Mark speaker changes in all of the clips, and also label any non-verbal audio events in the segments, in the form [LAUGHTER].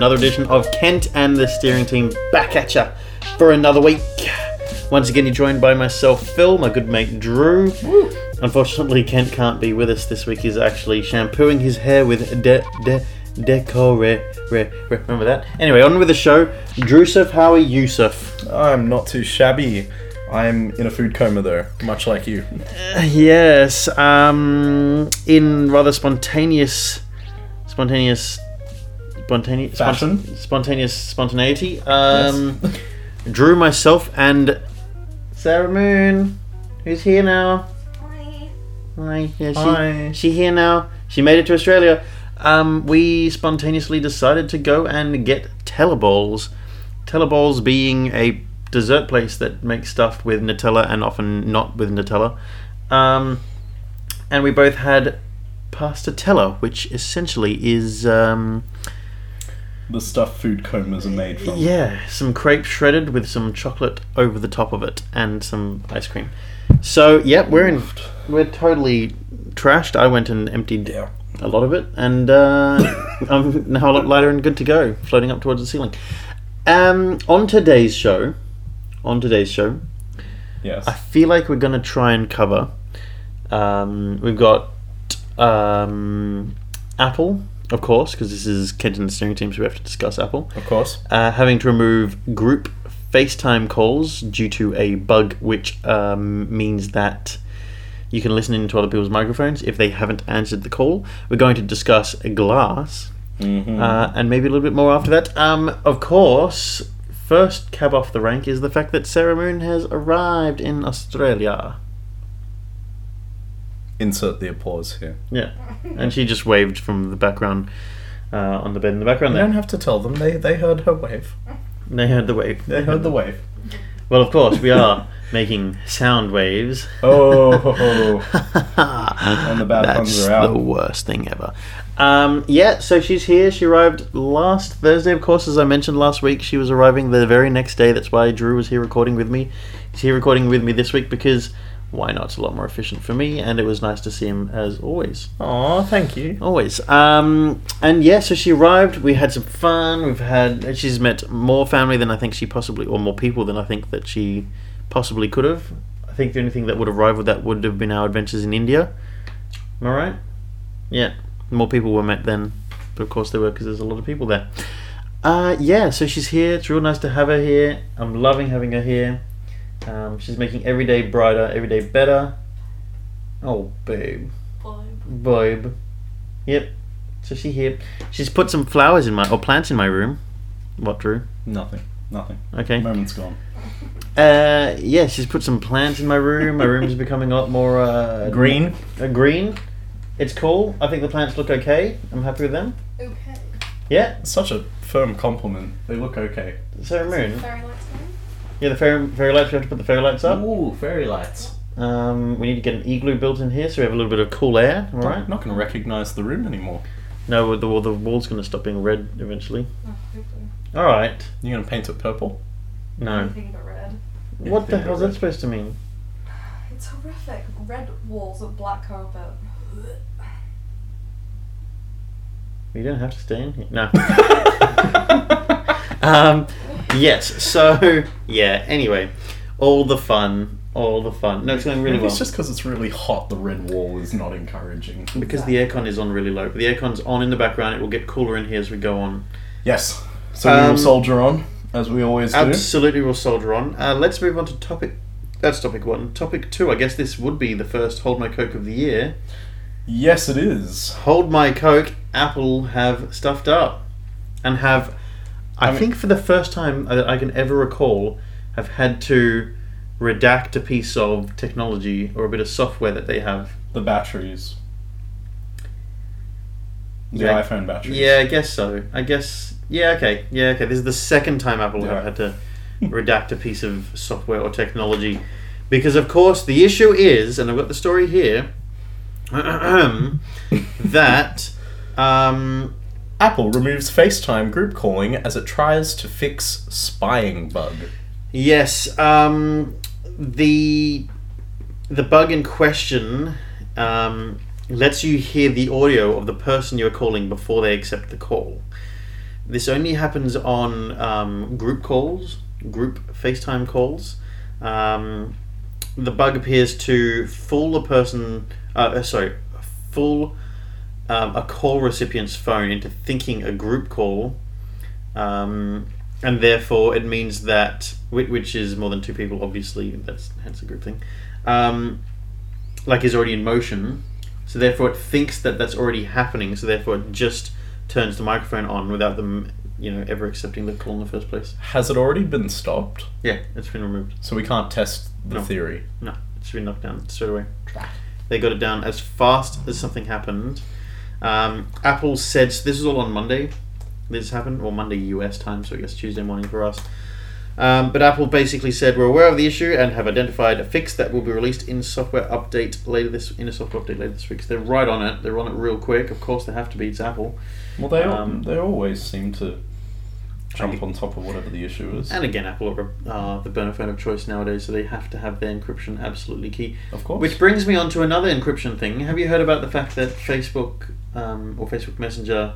Speaker 1: another edition of Kent and the Steering Team back at ya for another week. Once again, you're joined by myself, Phil, my good mate Drew. Unfortunately, Kent can't be with us this week. He's actually shampooing his hair with de de decore. Re, re, remember that? Anyway, on with the show. Drusuf, how are Yusuf?
Speaker 2: I'm not too shabby. I'm in a food coma though, much like you.
Speaker 1: Yes, um, in rather spontaneous, spontaneous, spontaneous,
Speaker 2: Fashion?
Speaker 1: spontaneous spontaneity. Um, Drew, myself, and Sarah Moon, who's here now. Hi. Yeah, she,
Speaker 2: Hi.
Speaker 1: She here now. She made it to Australia. Um, we spontaneously decided to go and get Tella Balls. Telebowls being a dessert place that makes stuff with Nutella and often not with Nutella. Um, and we both had pastatella, which essentially is um,
Speaker 2: The stuff food comas are made from.
Speaker 1: yeah, some crepe shredded with some chocolate over the top of it and some ice cream. So yeah, we're in. We're totally trashed. I went and emptied
Speaker 2: Yeah.
Speaker 1: a lot of it, and uh, [LAUGHS] I'm now a lot lighter and good to go, floating up towards the ceiling. Um, on today's show, on today's show,
Speaker 2: Yes.
Speaker 1: I feel like we're going to try and cover. Um, we've got um, Apple, of course, because this is Kent and the steering team, so we have to discuss Apple.
Speaker 2: Of course.
Speaker 1: Uh, having to remove group FaceTime calls due to a bug, which um, means that you can listen into other people's microphones if they haven't answered the call. We're going to discuss glass
Speaker 2: Mm-hmm.
Speaker 1: uh, and maybe a little bit more after that. Um, of course, first cab off the rank is the fact that Sarah Moon has arrived in Australia.
Speaker 2: Insert the applause here.
Speaker 1: Yeah, and she just waved from the background uh, on the bed in the background
Speaker 2: You don't have to tell them. They they heard her wave.
Speaker 1: They heard the wave.
Speaker 2: They heard the wave.
Speaker 1: Well, of course, we are making sound waves.
Speaker 2: Oh, [LAUGHS]
Speaker 1: and
Speaker 2: the bad
Speaker 1: That's
Speaker 2: puns are out.
Speaker 1: the worst thing ever. Um, yeah, so she's here. She arrived last Thursday, of course, as I mentioned last week. She was arriving the very next day. That's why Drew was here recording with me. He's here recording with me this week because why not? It's a lot more efficient for me, and it was nice to see him as always.
Speaker 2: Aw, thank you.
Speaker 1: Always. Um, and yeah, so she arrived. We had some fun. We've had. She's met more family than I think she possibly, or more people than I think that she possibly could have. I think the only thing that would have rivaled that would have been our adventures in India. Am I right? Yeah, more people were met then, but of course there were because there's a lot of people there. Uh, yeah, so she's here. It's real nice to have her here. I'm loving having her here. Um, she's making every day brighter, every day better. Oh, babe. Vibe. Yep. So she here. She's put some flowers in my or plants in my room. What, Drew?
Speaker 2: Nothing. Nothing.
Speaker 1: Okay.
Speaker 2: Moment's gone.
Speaker 1: Uh, yeah, she's put some plants in my room. My room is becoming a lot more uh,
Speaker 2: Green.
Speaker 1: Uh, green. It's cool. I think the plants look okay. I'm happy with them.
Speaker 3: Okay.
Speaker 1: Yeah.
Speaker 2: Such a firm compliment. They look okay.
Speaker 1: Sarah Moon.
Speaker 3: Fairy lights.
Speaker 1: Yeah, the fairy, fairy lights. We have to put the fairy lights up.
Speaker 2: Ooh, fairy lights.
Speaker 1: Um, we need to get an igloo built in here so we have a little bit of cool air. All right.
Speaker 2: I'm not going to recognize the room anymore.
Speaker 1: No, the the wall's going to stop being red eventually.
Speaker 3: Oh, hopefully.
Speaker 1: All right.
Speaker 2: You're going to paint it purple?
Speaker 1: No.
Speaker 3: Anything but red.
Speaker 1: What the
Speaker 2: Anything
Speaker 1: hell's
Speaker 2: but
Speaker 1: that
Speaker 2: red.
Speaker 1: supposed to mean?
Speaker 3: It's horrific. Red walls with black carpet.
Speaker 1: You don't have to stay in here. No. [LAUGHS] um, yes. So yeah. Anyway, all the fun, all the fun. No, it's going really
Speaker 2: Maybe
Speaker 1: well
Speaker 2: it's just because it's really hot. The red wall is not encouraging.
Speaker 1: because the aircon is on really low. But the aircon's on in the background. It will get cooler in here as we go on.
Speaker 2: Yes. So we
Speaker 1: Um,
Speaker 2: will soldier on as we always do.
Speaker 1: Absolutely, we'll soldier on. Uh, let's move on to topic. That's topic one. Topic two. I guess this would be the first hold my coke of the year.
Speaker 2: Yes, it is.
Speaker 1: Hold my coke. Apple have stuffed up, and have, I,
Speaker 2: I mean-
Speaker 1: think for the first time that I can ever recall, have had to redact a piece of technology or a bit of software that they have.
Speaker 2: The batteries. The
Speaker 1: Yeah.
Speaker 2: iPhone batteries.
Speaker 1: Yeah, I guess so. I guess. Yeah, okay. Yeah, okay. This is the second time Apple have had to redact a piece of software or technology. Because, of course, the issue is, and I've got the story here, [CLEARS THROAT] that um,
Speaker 2: Apple removes FaceTime group calling as it tries to fix spying bug.
Speaker 1: yes, um, the the bug in question um, lets you hear the audio of the person you're calling before they accept the call. This only happens on um, group calls, group FaceTime calls. Um, the bug appears to fool a person, uh, uh, sorry, fool um, a call recipient's phone into thinking a group call, um, and therefore it means that, which is more than two people, obviously, that's hence a group thing, um, like is already in motion. So therefore it thinks that that's already happening. So therefore it just turns the microphone on without them, you know, ever accepting the call in the first place.
Speaker 2: Has it already been stopped?
Speaker 1: Yeah, it's been removed.
Speaker 2: So we can't test the
Speaker 1: No.
Speaker 2: theory.
Speaker 1: No, it's been knocked down straight away. They got it down as fast as something happened. Um, Apple said this is all on Monday. This happened, or Monday US time, so I guess Tuesday morning for us. Um, but Apple basically said we're aware of the issue and have identified a fix that will be released in software update later this in a software update later this week. So they're right on it. They're on it real quick. Of course, they have to be. It's Apple.
Speaker 2: Well, they
Speaker 1: Um,
Speaker 2: they always seem to jump on top of whatever the issue is.
Speaker 1: And again, Apple are uh, the burner phone of choice nowadays, so they have to have their encryption absolutely key.
Speaker 2: Of course.
Speaker 1: Which brings me on to another encryption thing. Have you heard about the fact that Facebook um, or Facebook Messenger,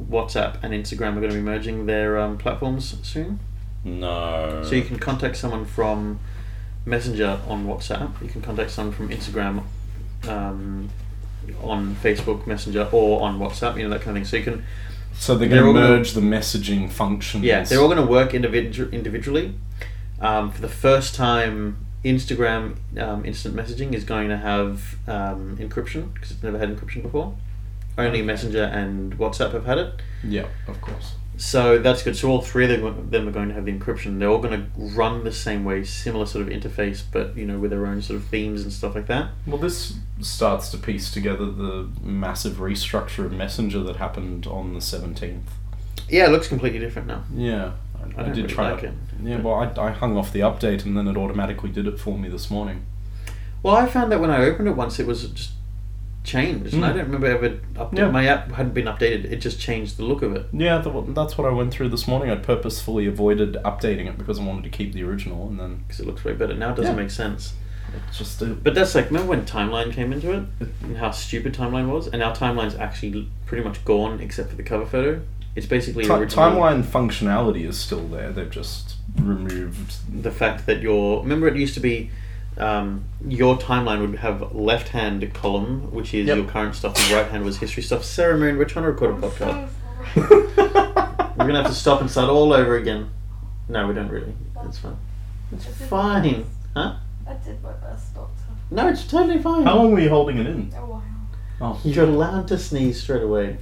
Speaker 1: WhatsApp, and Instagram are going to be merging their um, platforms soon?
Speaker 2: no.
Speaker 1: So you can contact someone from Messenger on WhatsApp. You can contact someone from Instagram um, on Facebook Messenger or on WhatsApp. You know that kind of thing. So you can
Speaker 2: So they're
Speaker 1: they're
Speaker 2: going to
Speaker 1: gonna-
Speaker 2: merge the messaging functions.
Speaker 1: Yeah, they're all going to work individu- individually. Um, for the first time, Instagram um, instant messaging is going to have um, encryption because it's never had encryption before. Only Messenger and WhatsApp have had it.
Speaker 2: Yeah, of course.
Speaker 1: So that's good. So all three of them, are going to have the encryption. They're all going to run the same way, similar sort of interface, but you know with their own sort of themes and stuff like that.
Speaker 2: Well, this starts to piece together the massive restructure of Messenger that happened on the 17th.
Speaker 1: Yeah, it looks completely different now.
Speaker 2: Yeah, I,
Speaker 1: I
Speaker 2: I did
Speaker 1: really
Speaker 2: try
Speaker 1: like it.
Speaker 2: Yeah, well, I, I hung off the update and then it automatically did it for me this morning.
Speaker 1: Well, I found that when I opened it once, it was just changed, and I
Speaker 2: Mm.
Speaker 1: don't remember ever update.
Speaker 2: Yeah.
Speaker 1: My app hadn't been updated; it just changed the look of it.
Speaker 2: Yeah, that's what I went through this morning. I purposefully avoided updating it because I wanted to keep the original, and then
Speaker 1: because it looks way better now. It doesn't
Speaker 2: Yeah.
Speaker 1: make sense.
Speaker 2: it's just a,
Speaker 1: But that's like remember when Timeline came into it and how stupid Timeline was, and now Timeline's actually pretty much gone except for the cover photo. It's basically original.
Speaker 2: timeline functionality is still there. They've just removed.
Speaker 1: The fact that your remember it used to be. Um, your timeline would have left hand column, which is
Speaker 2: Yep.
Speaker 1: your current stuff, and right hand was history stuff. Sarah Moon, we're trying to record a
Speaker 3: I'm
Speaker 1: podcast. [LAUGHS] We're gonna have to stop and start all over again. No, we don't really. It's fine. It's fine. Huh?
Speaker 3: I did my best, Doctor.
Speaker 1: No, it's totally fine.
Speaker 2: How long were you holding it in?
Speaker 3: A while.
Speaker 2: Oh,
Speaker 1: You're allowed to sneeze straight away.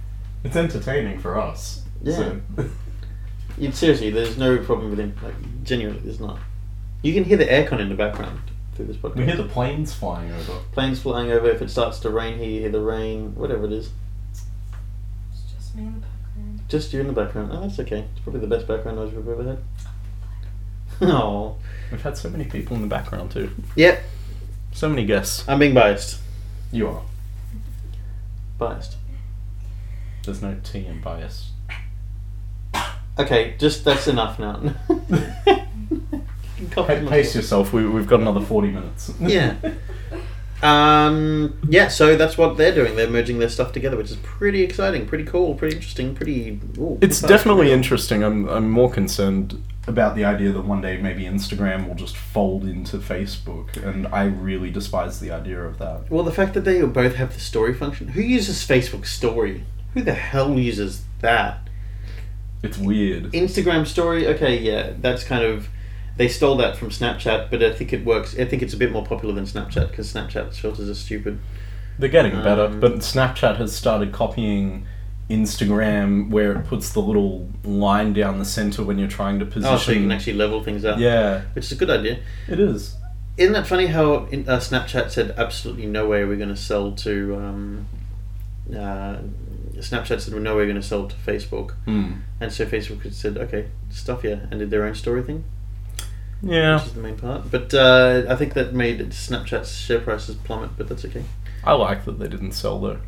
Speaker 1: [LAUGHS]
Speaker 2: it's entertaining for us.
Speaker 1: Yeah.
Speaker 2: so- [LAUGHS]
Speaker 1: You, seriously, there's no problem with him. Like, genuinely, there's not. You can hear the aircon in the background through this podcast.
Speaker 2: we hear the planes flying over.
Speaker 1: planes flying over. If it starts to rain here, you hear the rain. Whatever it is.
Speaker 3: It's just me in the background.
Speaker 1: Just you in the background. Oh, that's okay. It's probably the best background noise we've ever had. [LAUGHS] Oh.
Speaker 2: We've had so many people in the background too.
Speaker 1: Yep,
Speaker 2: So many guests.
Speaker 1: I'm being biased.
Speaker 2: You are.
Speaker 1: Biased.
Speaker 2: There's no T in bias.
Speaker 1: Okay, just that's enough now. [LAUGHS] [LAUGHS]
Speaker 2: Pa- pace yourself. We, we've got another 40 minutes. [LAUGHS]
Speaker 1: Yeah. Um, yeah, so that's what they're doing. They're merging their stuff together, which is pretty exciting, pretty cool, pretty interesting, pretty. Ooh,
Speaker 2: It's
Speaker 1: fast,
Speaker 2: definitely
Speaker 1: pretty-
Speaker 2: interesting. I'm, I'm more concerned about the idea that one day maybe Instagram will just fold into Facebook, and I really despise the idea of that.
Speaker 1: Well, the fact that they both have the story function. Who uses Facebook Story? Who the hell uses that?
Speaker 2: It's weird.
Speaker 1: Instagram Story. Okay, yeah, that's kind of. They stole that from Snapchat, but I think it works. I think it's a bit more popular than Snapchat because Snapchat's filters are stupid.
Speaker 2: They're getting better,
Speaker 1: Um,
Speaker 2: but Snapchat has started copying Instagram, where it puts the little line down the center when you're trying to position.
Speaker 1: Oh, so you can actually level things up.
Speaker 2: Yeah,
Speaker 1: Which is a good idea.
Speaker 2: it is.
Speaker 1: Isn't that funny how in, uh, Snapchat said absolutely no way we're going to sell to. Um, uh, Snapchat said no way we're going to sell to Facebook,
Speaker 2: Hmm.
Speaker 1: and so Facebook said okay, stuff yeah, and did their own story thing,
Speaker 2: Yeah.
Speaker 1: which is the main part. But uh, I think that made Snapchat's share prices plummet, but that's okay.
Speaker 2: I like that they didn't sell though.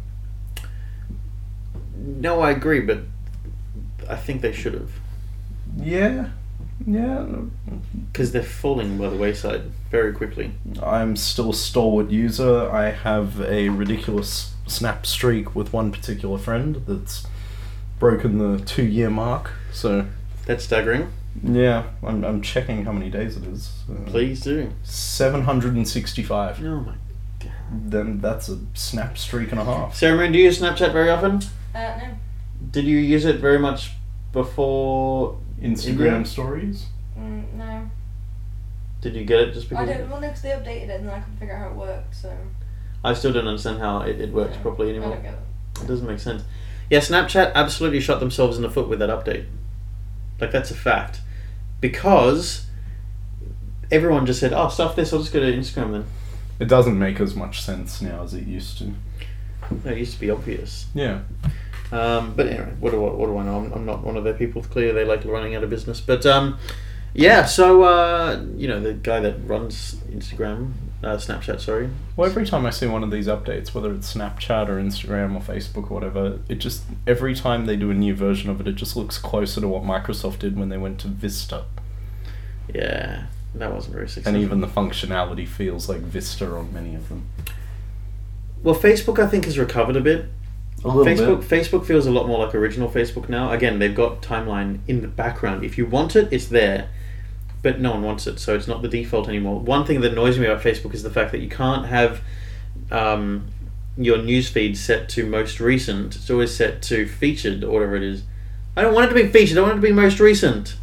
Speaker 1: No, I agree, but I think they should have
Speaker 2: Yeah, yeah.
Speaker 1: because they're falling by the wayside very quickly.
Speaker 2: I'm still a stalwart user. I have a ridiculous snap streak with one particular friend that's broken the two year mark. So
Speaker 1: That's staggering.
Speaker 2: Yeah, I'm, I'm checking how many days it is. Uh,
Speaker 1: Please do.
Speaker 2: 765.
Speaker 1: Oh my. God.
Speaker 2: Then that's a snap streak and a half.
Speaker 1: Sarah Moon, do you use Snapchat very often?
Speaker 3: Uh, no.
Speaker 1: Did you use it very much before?
Speaker 2: Instagram
Speaker 1: Yeah.
Speaker 2: stories.
Speaker 3: Mm, no.
Speaker 1: Did you get it just because
Speaker 3: I
Speaker 1: because?
Speaker 3: don't. Well, no, 'cause they updated it and then I couldn't figure out how it works. So.
Speaker 1: I still don't understand how it, it works
Speaker 3: yeah,
Speaker 1: properly
Speaker 3: I
Speaker 1: anymore.
Speaker 3: don't get it.
Speaker 1: It doesn't make sense. Yeah, Snapchat absolutely shot themselves in the foot with that update. Like that's a fact, because everyone just said, "Oh, stuff this. I'll just go to Instagram then."
Speaker 2: It doesn't make as much sense now as it used to.
Speaker 1: No, it used to be obvious.
Speaker 2: Yeah.
Speaker 1: Um, but anyway, what do, I, what do I know? I'm, I'm not one of their people. Clearly, they like running out of business. But um, yeah, so uh, you know the guy that runs Instagram, uh, Snapchat, sorry.
Speaker 2: Well, every time I see one of these updates, whether it's Snapchat or Instagram or Facebook or whatever, it just every time they do a new version of it, it just looks closer to what Microsoft did when they went to Vista,
Speaker 1: Yeah, that wasn't very successful.
Speaker 2: and even the functionality feels like Vista on many of them.
Speaker 1: well, Facebook I think has recovered a bit.
Speaker 2: A little
Speaker 1: Facebook
Speaker 2: bit.
Speaker 1: Facebook feels a lot more like original Facebook now. Again, they've got timeline in the background. If you want it, it's there, but no one wants it, so it's not the default anymore. One thing that annoys me about Facebook is the fact that you can't have um, your newsfeed set to most recent. It's always set to featured or whatever it is. I don't want it to be featured. I want it to be most recent.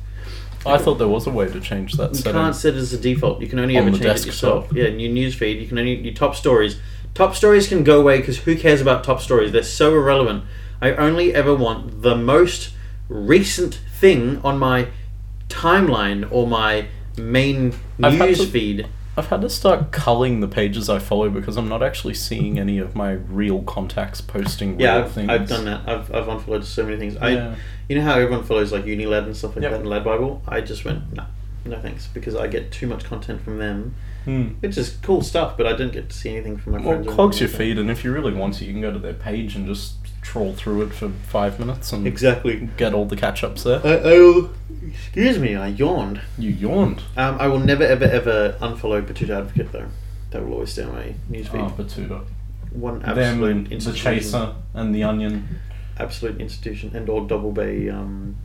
Speaker 2: I thought there was a way to change that
Speaker 1: You
Speaker 2: setting.
Speaker 1: can't set it as a default. You can only
Speaker 2: On
Speaker 1: ever change it yourself. Yeah, in your newsfeed, you can only your top stories. Top stories can go away because who cares about top stories? They're so irrelevant. I only ever want the most recent thing on my timeline or my main
Speaker 2: I've
Speaker 1: news
Speaker 2: to-
Speaker 1: feed.
Speaker 2: I've had to start culling the pages I follow because I'm not actually seeing any of my real contacts posting
Speaker 1: Yeah,
Speaker 2: real
Speaker 1: I've,
Speaker 2: things.
Speaker 1: I've done that. I've, I've unfollowed so many things. I,
Speaker 2: Yeah.
Speaker 1: you know how everyone follows like Unilad and stuff like
Speaker 2: Yep.
Speaker 1: that and Lad Bible. I just went no, no thanks because I get too much content from them,
Speaker 2: Hmm.
Speaker 1: which is cool stuff. But I didn't get to see anything from my
Speaker 2: Well,
Speaker 1: friends.
Speaker 2: it
Speaker 1: or
Speaker 2: clogs your feed, and if you really want to, you can go to their page and just troll through it for five minutes and
Speaker 1: Exactly.
Speaker 2: get all the catch ups there.
Speaker 1: I, I will. Excuse me, I yawned.
Speaker 2: You yawned.
Speaker 1: Um, I will never, ever, ever unfollow Betoota Advocate though. That will always stay on my newsfeed.
Speaker 2: Oh, Betoota.
Speaker 1: One
Speaker 2: Them,
Speaker 1: absolute
Speaker 2: the
Speaker 1: institution.
Speaker 2: Chaser, and the Onion.
Speaker 1: Absolute institution, and or Double Bay, um,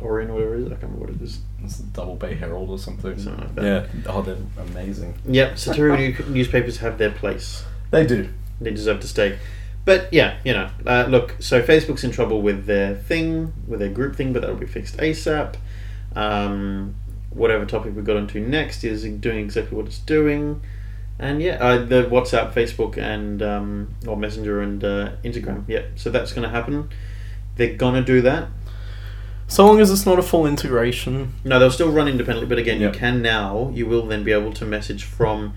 Speaker 1: Orion, or whatever it is. I can't remember what it is.
Speaker 2: It's the Double Bay Herald or something.
Speaker 1: Something like that.
Speaker 2: Yeah. Oh, they're amazing.
Speaker 1: Yep, satirical new- newspapers have their place.
Speaker 2: They do.
Speaker 1: They deserve to stay. But yeah, you know, uh, look. So Facebook's in trouble with their thing, with their group thing, but that'll be fixed ASAP. Um, whatever topic we got onto next is doing exactly what it's doing, and yeah, uh, the WhatsApp, Facebook, and um, or Messenger and uh, Instagram. Yeah, so that's going to happen. They're gonna do that.
Speaker 2: So long as it's not a full integration.
Speaker 1: No, they'll still run independently, but again,
Speaker 2: Yep.
Speaker 1: you can now. You will then be able to message from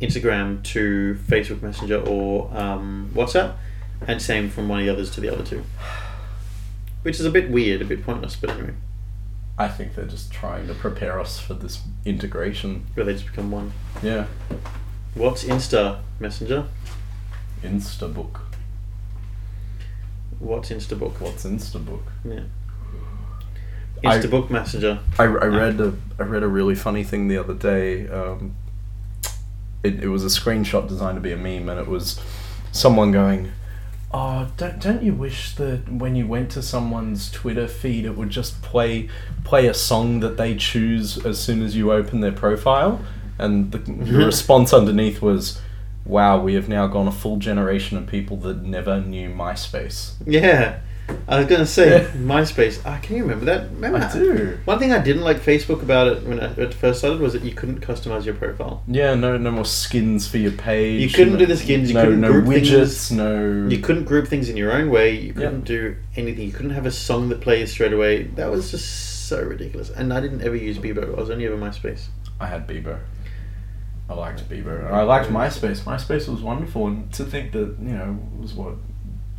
Speaker 1: Instagram to Facebook Messenger or um, WhatsApp, and same from one of the others to the other two. [SIGHS] Which is a bit weird, a bit pointless, but anyway,
Speaker 2: I think they're just trying to prepare us for this integration.
Speaker 1: where they just become one.
Speaker 2: Yeah.
Speaker 1: What's Insta Messenger?
Speaker 2: Instabook.
Speaker 1: What's Instabook?
Speaker 2: What's Instabook?
Speaker 1: Yeah.
Speaker 2: I-
Speaker 1: Instabook Messenger.
Speaker 2: I, I read a I read a really funny thing the other day. Um, it, it was a screenshot designed to be a meme, and it was someone going, "Oh, don't don't you wish that when you went to someone's Twitter feed, it would just play play a song that they choose as soon as you open their profile?" And the, mm-hmm. the response underneath was, "Wow, we have now gone a full generation of people that never knew MySpace."
Speaker 1: Yeah. I was gonna say. [LAUGHS] MySpace. Ah, can you remember that? Remember
Speaker 2: I
Speaker 1: how-
Speaker 2: do.
Speaker 1: One thing I didn't like Facebook about it when it it first started was that you couldn't customize your profile.
Speaker 2: Yeah, no, no more skins for your page.
Speaker 1: You couldn't do the skins, you
Speaker 2: no,
Speaker 1: couldn't
Speaker 2: no
Speaker 1: group
Speaker 2: widgets.
Speaker 1: things.
Speaker 2: No.
Speaker 1: You couldn't group things in your own way. You couldn't do anything. You couldn't have a song that plays straight away. That was just so ridiculous. And I didn't ever use Bebo. I was only ever MySpace.
Speaker 2: I had Bebo. I liked Bebo. I liked MySpace. MySpace was wonderful, and to think that you know it was what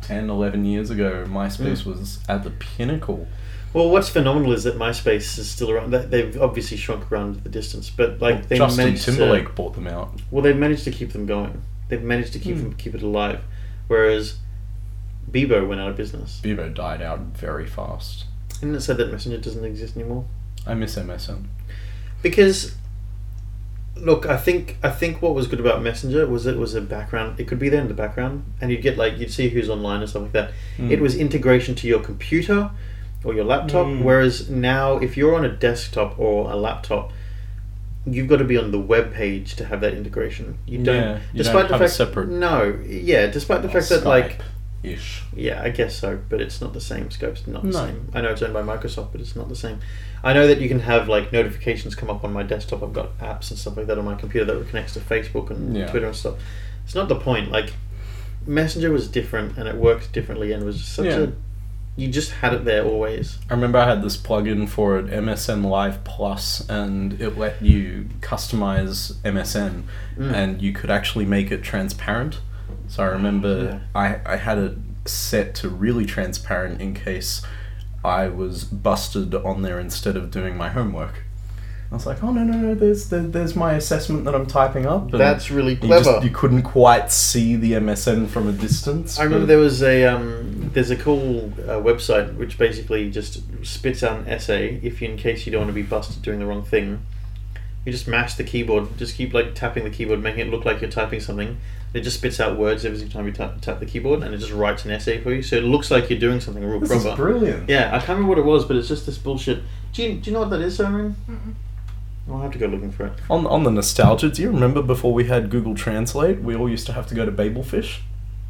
Speaker 2: 10, 11 years ago, MySpace
Speaker 1: Mm.
Speaker 2: was at the pinnacle.
Speaker 1: Well, what's phenomenal is that MySpace is still around. They- They've obviously shrunk around the distance, but like
Speaker 2: Well,
Speaker 1: they
Speaker 2: Justin
Speaker 1: managed
Speaker 2: Timberlake
Speaker 1: to.
Speaker 2: bought them out.
Speaker 1: Well, they managed to keep them going. They've managed to keep
Speaker 2: Hmm.
Speaker 1: keep it alive, whereas Bebo went out of business.
Speaker 2: Bebo died out very fast.
Speaker 1: Isn't it said that Messenger doesn't exist anymore?
Speaker 2: I miss MSN.
Speaker 1: Because look, I think I think what was good about Messenger was it was a background. It could be there in the background, and you'd get like you'd see who's online and stuff like that. It was integration to your computer or your laptop.
Speaker 2: Mm.
Speaker 1: Whereas now, if you're on a desktop or a laptop, you've got to be on the web page to have that integration. You don't.
Speaker 2: Yeah, you
Speaker 1: despite
Speaker 2: don't
Speaker 1: the fact,
Speaker 2: separate-
Speaker 1: No, yeah. Despite the fact that like
Speaker 2: ish.
Speaker 1: yeah, I guess so, but it's not the same. Skype's not the
Speaker 2: No.
Speaker 1: same. I know it's owned by Microsoft, but it's not the same. I know that you can have like notifications come up on my desktop. I've got apps and stuff like that on my computer that connects to Facebook and
Speaker 2: Yeah.
Speaker 1: Twitter and stuff. It's not the point. Like Messenger was different and it worked differently and was such
Speaker 2: Yeah.
Speaker 1: a. You just had it there always.
Speaker 2: I remember I had this plugin for it, MSN Live Plus, and it let you customize MSN,
Speaker 1: Mm.
Speaker 2: and you could actually make it transparent. So I remember I, I had it set to really transparent in case I was busted on there instead of doing my homework. I was like, oh no no no, there's there, there's my assessment that I'm typing up.
Speaker 1: That's really
Speaker 2: you
Speaker 1: clever.
Speaker 2: just you couldn't quite see the MSN from a distance.
Speaker 1: I remember there was a um, there's a cool uh, website which basically just spits out an essay if you in case you don't want to be busted doing the wrong thing. You just mash the keyboard, just keep like tapping the keyboard, making it look like you're typing something. It just spits out words every time you tap, tap the keyboard, and it just writes an essay for you. So it looks like you're doing something real
Speaker 2: This
Speaker 1: proper.
Speaker 2: is brilliant.
Speaker 1: yeah, I can't remember what it was, but it's just this bullshit. Do you, do you know what that is, Simon?
Speaker 3: Mm-mm.
Speaker 1: I'll have to go looking for it.
Speaker 2: On, on the nostalgia, do you remember before we had Google Translate, we all used to have to go to Babelfish?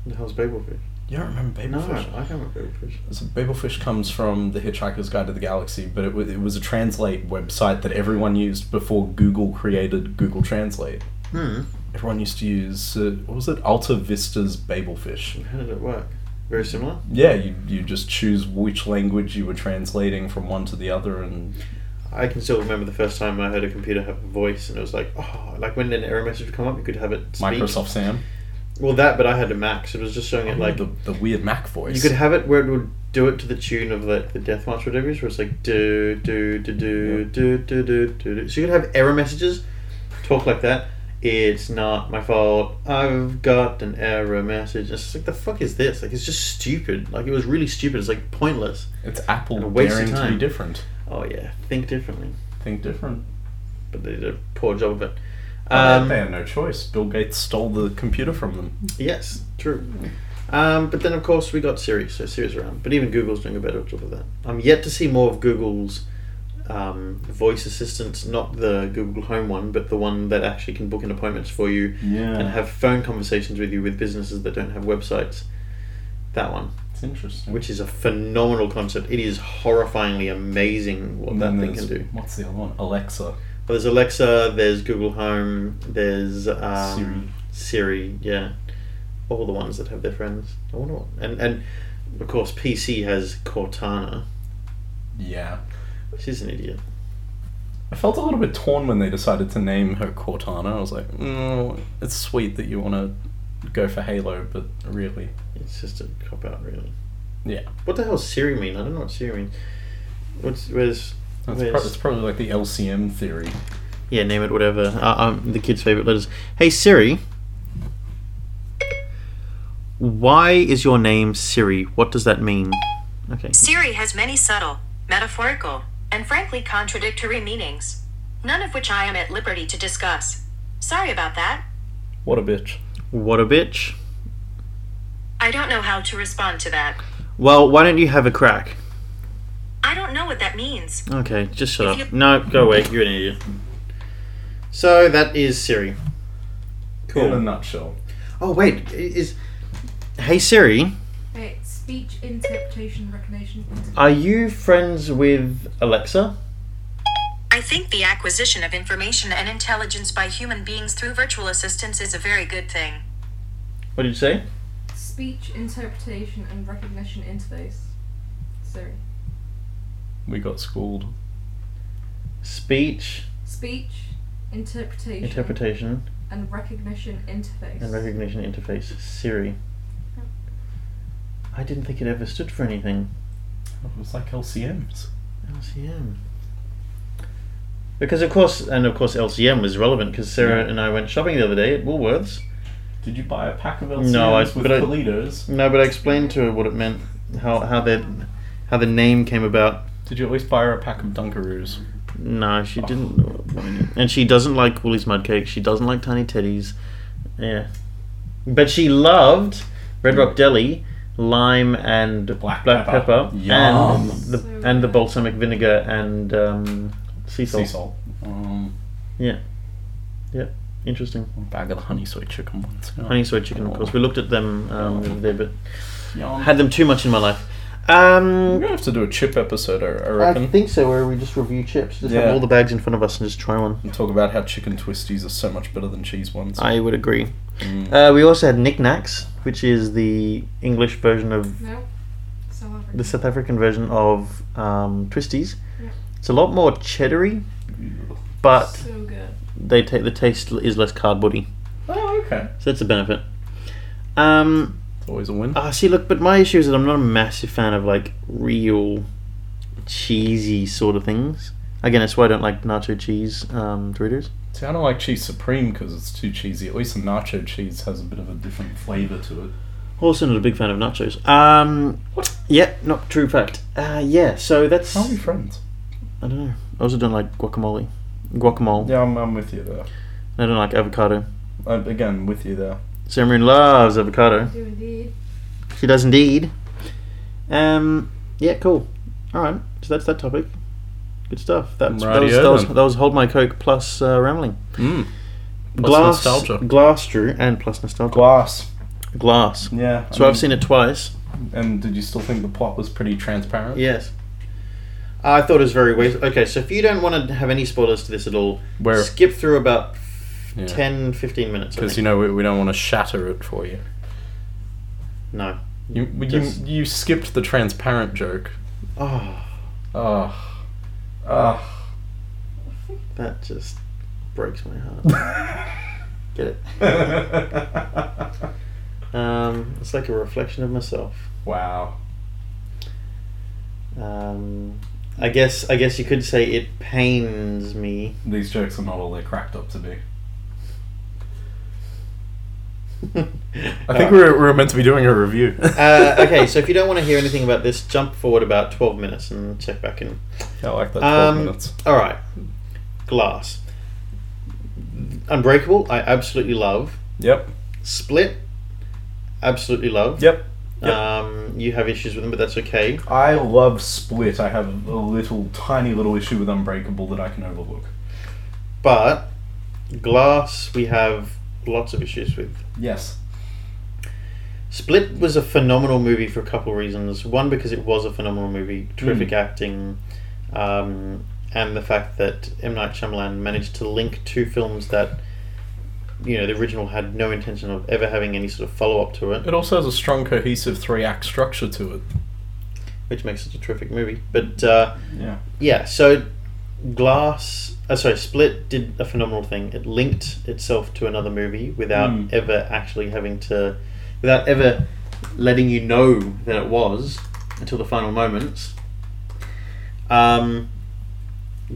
Speaker 1: The hell's Babelfish?
Speaker 2: You don't remember
Speaker 1: No,
Speaker 2: Babelfish?
Speaker 1: I can't remember Babelfish.
Speaker 2: So Babelfish comes from The Hitchhiker's Guide to the Galaxy, but it, wa- it was a translate website that everyone used before Google created Google Translate.
Speaker 1: Hmm.
Speaker 2: Everyone used to use, uh, what was it? Alta Vista's Babelfish.
Speaker 1: How did it work? Very similar.
Speaker 2: Yeah, you, you just choose which language you were translating from one to the other, and
Speaker 1: I can still remember the first time I heard a computer have a voice, and it was like, oh, like when an error message would come up, you could have it speak.
Speaker 2: Microsoft Sam.
Speaker 1: Well, that, but I had a Mac, so it was just showing it oh, like
Speaker 2: the, the weird Mac voice.
Speaker 1: you could have it where it would do it to the tune of like the Death March or whatever, it is, where it's like do do do do do do do do. do. So you could have error messages, talk like that. It's not my fault. I've got an error message. It's just like the fuck is this? Like it's just stupid. Like it was really stupid. It's like pointless.
Speaker 2: It's Apple
Speaker 1: And a waste of
Speaker 2: daring to be
Speaker 1: time.
Speaker 2: different.
Speaker 1: Oh yeah, think differently.
Speaker 2: Think different.
Speaker 1: But they did a poor job of it.
Speaker 2: Um, they had no choice. Bill Gates stole the computer from them.
Speaker 1: Yes, true. Um, but then, of course, we got Siri, so Siri's around. But even Google's doing a better job of that. I'm yet to see more of Google's um, voice assistants, not the Google Home one, but the one that actually can book in appointments for you
Speaker 2: Yeah.
Speaker 1: and have phone conversations with you with businesses that don't have websites. That one,
Speaker 2: It's interesting.
Speaker 1: which is a phenomenal concept. It is horrifyingly amazing what
Speaker 2: And
Speaker 1: that thing can do.
Speaker 2: What's the other one? Alexa.
Speaker 1: There's Alexa, there's Google Home, there's um,
Speaker 2: Siri.
Speaker 1: Siri, yeah, all the ones that have their friends. I wonder what, and and of course PC has Cortana.
Speaker 2: Yeah.
Speaker 1: She's an idiot.
Speaker 2: I felt a little bit torn when they decided to name her Cortana. I was like, mm, it's sweet that you want to go for Halo, but really,
Speaker 1: It's just a cop out, really.
Speaker 2: yeah.
Speaker 1: What the hell does Siri mean? I don't know what Siri means. What's where's
Speaker 2: That's pro- it's probably like the LCM theory.
Speaker 1: yeah, name it whatever. Uh, um, the kids' favorite letters. Hey Siri. Why is your name Siri? What does that mean? Okay.
Speaker 4: Siri has many subtle, metaphorical, and frankly contradictory meanings, none of which I am at liberty to discuss. Sorry about that.
Speaker 2: What a bitch.
Speaker 1: What a bitch.
Speaker 4: I don't know how to respond to that.
Speaker 1: Well, why don't you have a crack?
Speaker 4: I don't know what that means.
Speaker 1: Okay, just shut
Speaker 4: If
Speaker 1: up.
Speaker 4: you-
Speaker 1: No, go away. You're an idiot. So that is Siri. Cool.
Speaker 2: In a nutshell.
Speaker 1: Oh wait, is Hey Siri,
Speaker 3: Hey, speech interpretation recognition.
Speaker 1: are you friends with Alexa?
Speaker 4: I think the acquisition of information and intelligence by human beings through virtual assistants is a very good thing.
Speaker 1: What did you say?
Speaker 3: Speech interpretation and recognition interface. Siri.
Speaker 2: We got schooled.
Speaker 1: Speech
Speaker 3: Speech interpretation
Speaker 1: interpretation
Speaker 3: and recognition interface.
Speaker 1: and recognition interface. Siri. I didn't think it ever stood for anything.
Speaker 2: It was like LCMs.
Speaker 1: LCM. Because of course, and of course, LCM was relevant because Sarah
Speaker 2: Yeah.
Speaker 1: and I went shopping the other day at Woolworths,
Speaker 2: Did you buy a pack of LCMs
Speaker 1: No, I-
Speaker 2: with
Speaker 1: but I-
Speaker 2: Toledos?
Speaker 1: No, but I explained to her what it meant, how how the how the name came about.
Speaker 2: Did you at least buy her a pack of Dunkaroos?
Speaker 1: No, she didn't. And she doesn't like Woolies Mudcake. She doesn't like Tiny Teddies. Yeah. But she loved Red Rock Deli, lime and
Speaker 2: Black
Speaker 1: black
Speaker 2: pepper.
Speaker 1: pepper, and the
Speaker 3: So
Speaker 1: and the balsamic vinegar and um, sea salt.
Speaker 2: Sea salt. Um,
Speaker 1: Yeah. Yeah. Interesting.
Speaker 2: bag of the honey soy chicken ones. Yeah.
Speaker 1: Honey soy chicken, of course. We looked at them um, the other day, but
Speaker 2: Yum.
Speaker 1: had them too much in my life.
Speaker 2: We're
Speaker 1: Um,
Speaker 2: gonna have to do a chip episode, I, I
Speaker 1: I think so, where we just review chips. Just
Speaker 2: Yeah.
Speaker 1: have all the bags in front of us and just try one.
Speaker 2: and talk about how chicken twisties are so much better than cheese ones.
Speaker 1: I would agree.
Speaker 2: Mm.
Speaker 1: Uh, we also had Niknaks, which is the English version of
Speaker 3: No. South African.
Speaker 1: the South African version of um, twisties.
Speaker 3: Yeah.
Speaker 1: It's a lot more cheddary, but
Speaker 3: so good.
Speaker 1: they take the taste is less cardboardy,
Speaker 2: Oh, okay.
Speaker 1: so that's a benefit. Um,
Speaker 2: It's always a win.
Speaker 1: ah, see, look, but my issue is that I'm not a massive fan of like real cheesy sort of things. Again, that's why I don't like nacho cheese um, Doritos.
Speaker 2: See, I don't like cheese supreme because it's too cheesy. At least the nacho cheese has a bit of a different flavour to it.
Speaker 1: Also, not a big fan of nachos. Um,
Speaker 2: What?
Speaker 1: yeah, not true fact. Uh, yeah, so that's
Speaker 2: How are we friends?
Speaker 1: I don't know. I also don't like guacamole. Guacamole.
Speaker 2: Yeah, I'm, I'm with you there.
Speaker 1: I don't like avocado.
Speaker 2: i again, with you there.
Speaker 1: Samrin loves avocado.
Speaker 3: Do indeed.
Speaker 1: She does indeed. Um. Yeah. Cool. All right. So that's that topic. Good stuff. That's that was, that, was, that was hold my coke plus uh, rambling.
Speaker 2: Mm. Plus
Speaker 1: glass,
Speaker 2: nostalgia.
Speaker 1: glass, Drew, and plus nostalgia.
Speaker 2: Glass.
Speaker 1: glass.
Speaker 2: Yeah.
Speaker 1: So I've seen it twice.
Speaker 2: And did you still think the plot was pretty transparent?
Speaker 1: Yes. I thought it was very waste. Okay, so if you don't want to have any spoilers to this at all,
Speaker 2: Where?
Speaker 1: skip through about
Speaker 2: Yeah.
Speaker 1: 10, 15 minutes.
Speaker 2: Because you know we, we don't want to shatter it for you.
Speaker 1: no.
Speaker 2: You you,
Speaker 1: Just-
Speaker 2: you skipped the transparent joke.
Speaker 1: Oh,
Speaker 2: Oh. Oh.
Speaker 1: that just breaks my heart. [LAUGHS] Get it? Um, it's like a reflection of myself.
Speaker 2: wow.
Speaker 1: Um, I guess I guess you could say it pains me.
Speaker 2: These jokes are not all they're cracked up to be. [LAUGHS] I think we're, we're meant to be doing a review.
Speaker 1: uh, [LAUGHS] okay, so if you don't want to hear anything about this, jump forward about twelve minutes and check back in.
Speaker 2: I like that 12
Speaker 1: Um,
Speaker 2: minutes.
Speaker 1: All right, Glass, Unbreakable. I absolutely love.
Speaker 2: Yep.
Speaker 1: Split, absolutely love.
Speaker 2: Yep. Yep.
Speaker 1: Um, you have issues with them, but that's okay.
Speaker 2: I love Split. I have a little, tiny little issue with Unbreakable that I can overlook.
Speaker 1: But Glass, we have lots of issues with.
Speaker 2: Yes.
Speaker 1: Split was a phenomenal movie for a couple of reasons. One, because it was a phenomenal movie, terrific
Speaker 2: Mm.
Speaker 1: acting, um, and the fact that M Night Shyamalan managed to link two films that, you know, the original had no intention of ever having any sort of follow up to it,
Speaker 2: It also has a strong, cohesive three act structure to it.
Speaker 1: which makes it a terrific movie. But uh,
Speaker 2: Yeah.
Speaker 1: yeah, so Glass, uh, sorry, Split did a phenomenal thing. It linked itself to another movie without
Speaker 2: Mm.
Speaker 1: ever actually having to, without ever letting you know that it was until the final moments. Um,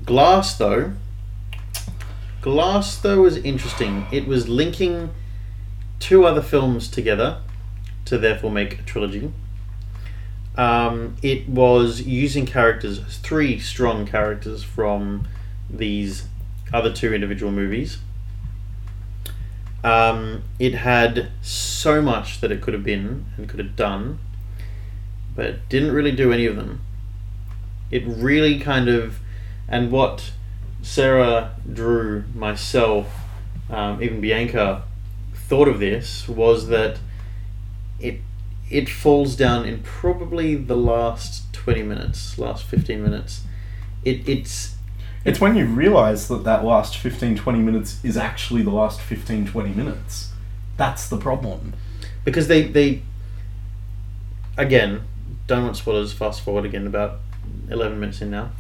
Speaker 1: Glass, though, Glass, though, was interesting. It was linking two other films together to therefore make a trilogy. Um, it was using characters, three strong characters from these other two individual movies. Um, it had so much that it could have been and could have done, but didn't really do any of them. It really kind of, and what Sarah, Drew, myself, um, even Bianca thought of this was that it it falls down in probably the last 20 minutes, last 15 minutes. It, it's
Speaker 2: It's when you realise that that last 15 20 minutes is actually the last 15 20 minutes. That's the problem.
Speaker 1: because they, they again, don't want spoilers, fast forward again, about 11 minutes in now.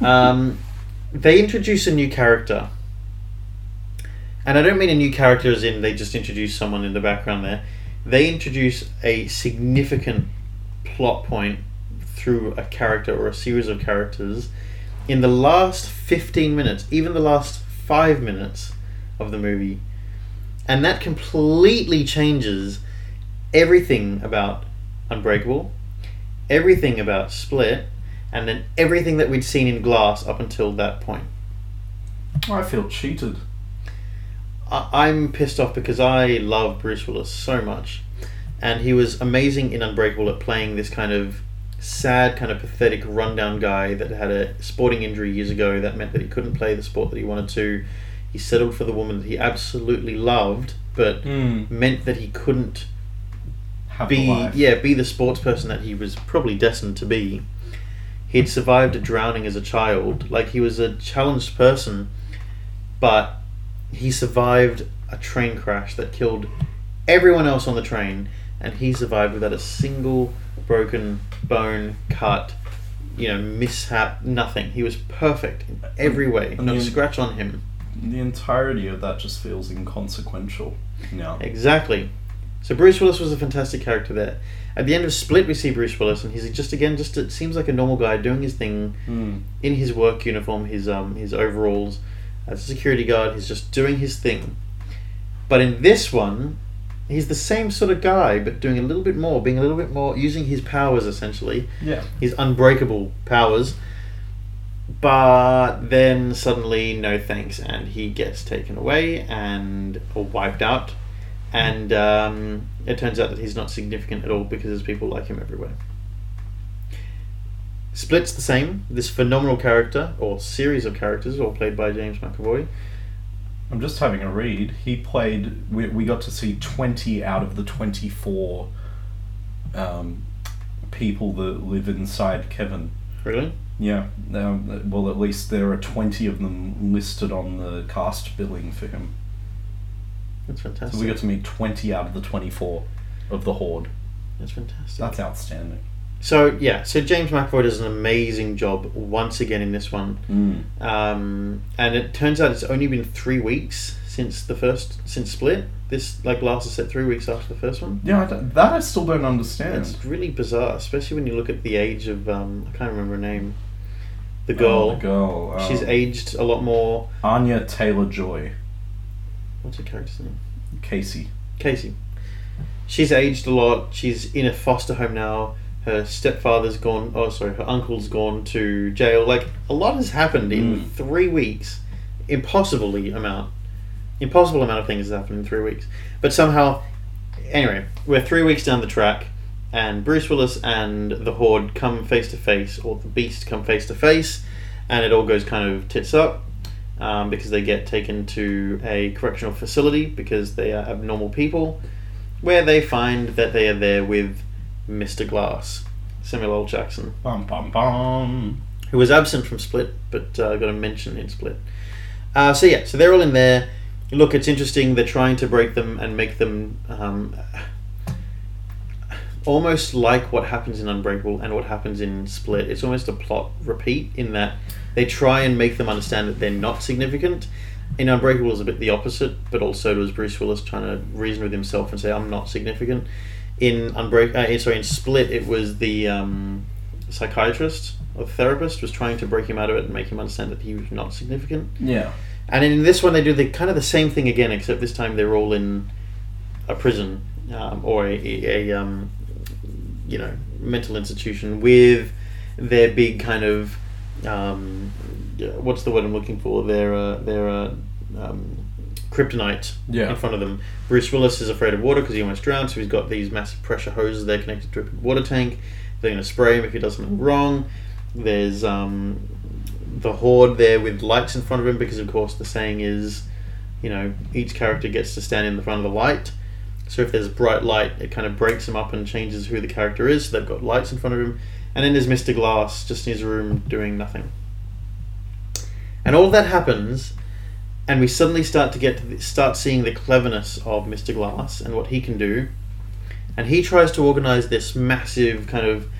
Speaker 1: Um, [LAUGHS] they introduce a new character. And I don't mean a new character as in they just introduce someone in the background there. They introduce a significant plot point through a character or a series of characters in the last 15 minutes, even the last five minutes of the movie. and that completely changes everything about Unbreakable, everything about Split, and then everything that we'd seen in Glass up until that point.
Speaker 2: I feel cheated.
Speaker 1: I- I'm pissed off because I love Bruce Willis so much, and he was amazing in Unbreakable at playing this kind of sad, kind of pathetic, rundown guy that had a sporting injury years ago that meant that he couldn't play the sport that he wanted to. He settled for the woman that he absolutely loved, but
Speaker 2: Mm.
Speaker 1: meant that he couldn't
Speaker 2: Have
Speaker 1: be yeah be the sports person that he was probably destined to be. He'd survived a drowning as a child, like he was a challenged person, but he survived a train crash that killed everyone else on the train, and he survived without a single broken bone, cut, you know, mishap, nothing. He was perfect in every way,
Speaker 2: And
Speaker 1: not a
Speaker 2: the-
Speaker 1: scratch on him.
Speaker 2: The entirety of that just feels inconsequential now.
Speaker 1: Exactly. So Bruce Willis was a fantastic character there. At the end of Split, we see Bruce Willis, and he's just again just it seems like a normal guy doing his thing
Speaker 2: Mm.
Speaker 1: in his work uniform, his um his overalls as a security guard. He's just doing his thing. But in this one, he's the same sort of guy, but doing a little bit more, being a little bit more, using his powers essentially,
Speaker 2: Yeah.
Speaker 1: his unbreakable powers. But then suddenly, no thanks, and he gets taken away and or wiped out, and um, it turns out that he's not significant at all because there's people like him everywhere. Split's the same. This phenomenal character or series of characters, all played by James McAvoy.
Speaker 2: I'm just having a read. He played. We, we got to see 20 out of the 24 um, people that live inside Kevin.
Speaker 1: Really?
Speaker 2: Yeah. Um, well, at least there are 20 of them listed on the cast billing for him.
Speaker 1: That's fantastic.
Speaker 2: So we got to meet 20 out of the 24 of the Horde.
Speaker 1: That's fantastic.
Speaker 2: That's outstanding.
Speaker 1: So yeah, so James McAvoy does an amazing job once again in this one.
Speaker 2: Mm.
Speaker 1: Um, and it turns out it's only been three weeks since the first since Split. This like last set three weeks after the first one.
Speaker 2: Yeah, I that I still don't understand.
Speaker 1: It's really bizarre, especially when you look at the age of um, I can't remember her name. The
Speaker 2: Oh,
Speaker 1: girl.
Speaker 2: the girl. um,
Speaker 1: She's aged a lot more.
Speaker 2: Anya Taylor Joy.
Speaker 1: What's her character's name?
Speaker 2: Casey.
Speaker 1: Casey. She's aged a lot. She's in a foster home now. Her stepfather's gone. Oh, sorry, her uncle's gone to jail. Like a lot has happened in
Speaker 2: Mm.
Speaker 1: three weeks. Impossibly amount. Impossible amount of things has happened in three weeks. But somehow, anyway, we're three weeks down the track, and Bruce Willis and the Horde come face to face, or the Beast come face to face, and it all goes kind of tits up um, because they get taken to a correctional facility because they are abnormal people, where they find that they are there with Mr. Glass, Samuel L. Jackson,
Speaker 2: Bum bum bum.
Speaker 1: who was absent from Split but uh, got a mention in Split. Uh, so yeah, so they're all in there. Look, it's interesting. They're trying to break them and make them um, almost like what happens in Unbreakable and what happens in Split. It's almost a plot repeat in that they try and make them understand that they're not significant. In Unbreakable, is a bit the opposite, but also it was Bruce Willis trying to reason with himself and say, "I'm not significant." In Unbreak, uh, sorry, in Split, it was the um, psychiatrist or therapist was trying to break him out of it and make him understand that he was not significant.
Speaker 2: Yeah.
Speaker 1: And in this one, they do the kind of the same thing again, except this time they're all in a prison um, or a, a, a um, you know mental institution with their big kind of um, what's the word I'm looking for? Their uh, their uh, um, kryptonite
Speaker 2: Yeah.
Speaker 1: in front of them. Bruce Willis is afraid of water because he almost drowned, so he's got these massive pressure hoses there connected to a water tank. They're going to spray him if he does something wrong. There's um, the horde there with lights in front of him because, of course, the saying is, you know, each character gets to stand in the front of the light. So if there's bright light, it kind of breaks him up and changes who the character is. So they've got lights in front of him, and then there's Mr. Glass just in his room doing nothing. And all that happens, and we suddenly start to get to the, start seeing the cleverness of Mr. Glass and what he can do. And he tries to organize this massive kind of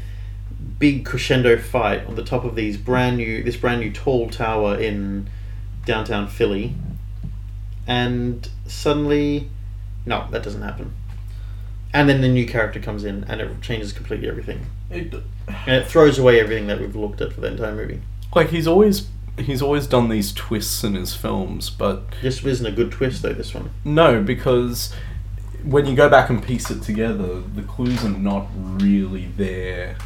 Speaker 1: big crescendo fight on the top of these brand new this brand new tall tower in downtown Philly. And suddenly no, that doesn't happen. And then the new character comes in and it changes completely everything.
Speaker 2: It,
Speaker 1: And it throws away everything that we've looked at for the entire movie.
Speaker 2: like he's always he's always done these twists in his films, but
Speaker 1: This isn't a good twist though. This one.
Speaker 2: no, because when you go back and piece it together, the clues are not really there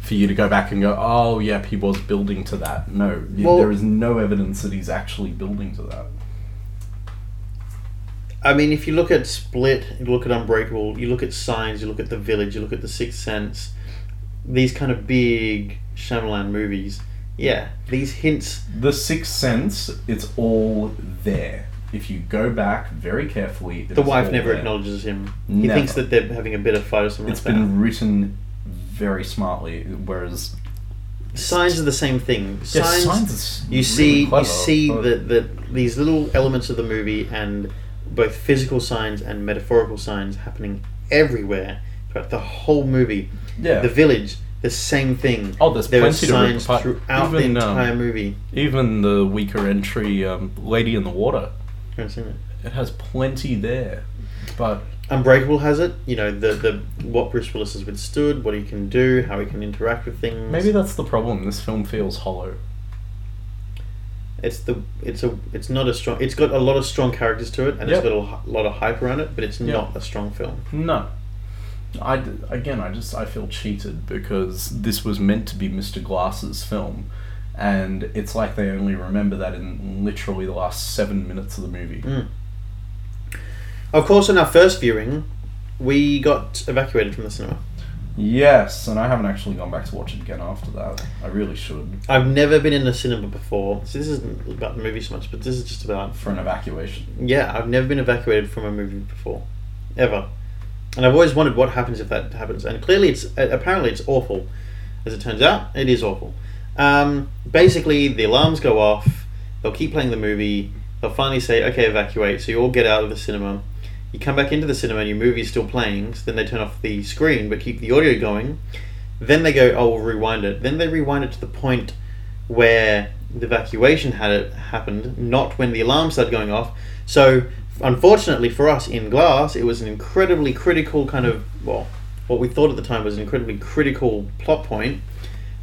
Speaker 2: for you to go back and go, oh, yep, he was building to that. No,
Speaker 1: Well-
Speaker 2: there is no evidence that he's actually building to that.
Speaker 1: I mean, if you look at Split, you look at Unbreakable, you look at Signs, you look at The Village, you look at The Sixth Sense, these kind of big Shyamalan movies. Yeah, these hints.
Speaker 2: The Sixth Sense, it's all there. If you go back very carefully,
Speaker 1: The wife never
Speaker 2: there.
Speaker 1: acknowledges him. He
Speaker 2: Never.
Speaker 1: thinks that they're having a bit of fight or something
Speaker 2: It's
Speaker 1: like that.
Speaker 2: been written very smartly, whereas
Speaker 1: Signs are the same thing.
Speaker 2: Yeah,
Speaker 1: Signs,
Speaker 2: Signs
Speaker 1: you
Speaker 2: really
Speaker 1: see,
Speaker 2: clever,
Speaker 1: you see that that these little elements of the movie and both physical signs and metaphorical signs happening everywhere throughout the whole movie.
Speaker 2: yeah,
Speaker 1: The Village, the same thing.
Speaker 2: Oh, there's
Speaker 1: there
Speaker 2: plenty to rip
Speaker 1: signs
Speaker 2: apart.
Speaker 1: throughout
Speaker 2: Even,
Speaker 1: the
Speaker 2: um,
Speaker 1: entire movie.
Speaker 2: even the weaker entry, um, Lady in the Water,
Speaker 1: haven't seen it.
Speaker 2: it has plenty there, but
Speaker 1: Unbreakable has it. You know the the what Bruce Willis has withstood, what he can do, how he can interact with things.
Speaker 2: maybe that's the problem. This film feels hollow.
Speaker 1: it's the it's a it's not a strong. It's got a lot of strong characters to it, and
Speaker 2: Yep.
Speaker 1: it's got a lot of hype around it, but it's
Speaker 2: Yep.
Speaker 1: not a strong film.
Speaker 2: No. I, again, I just I feel cheated because this was meant to be Mr. Glass's film, and it's like they only remember that in literally the last seven minutes of the movie.
Speaker 1: Mm. Of course, on our first viewing, we got evacuated from the cinema.
Speaker 2: Yes, and I haven't actually gone back to watch it again after that. I really should
Speaker 1: I've never been in a cinema before. So this isn't about the movie so much, but this is just about
Speaker 2: for an evacuation.
Speaker 1: Yeah, I've never been evacuated from a movie before, ever, and I've always wondered what happens if that happens. And clearly, it's uh, apparently it's awful. As it turns out, it is awful. Um, basically, the alarms go off. They'll keep playing the movie. They'll finally say, "Okay, evacuate." So you all get out of the cinema. You come back into the cinema, and your movie's still playing. So then they turn off the screen, but keep the audio going. Then they go, "Oh, we'll rewind it." Then they rewind it to the point where the evacuation had it happened, not when the alarm started going off. So, unfortunately for us in Glass, it was an incredibly critical kind of well, what we thought at the time was an incredibly critical plot point,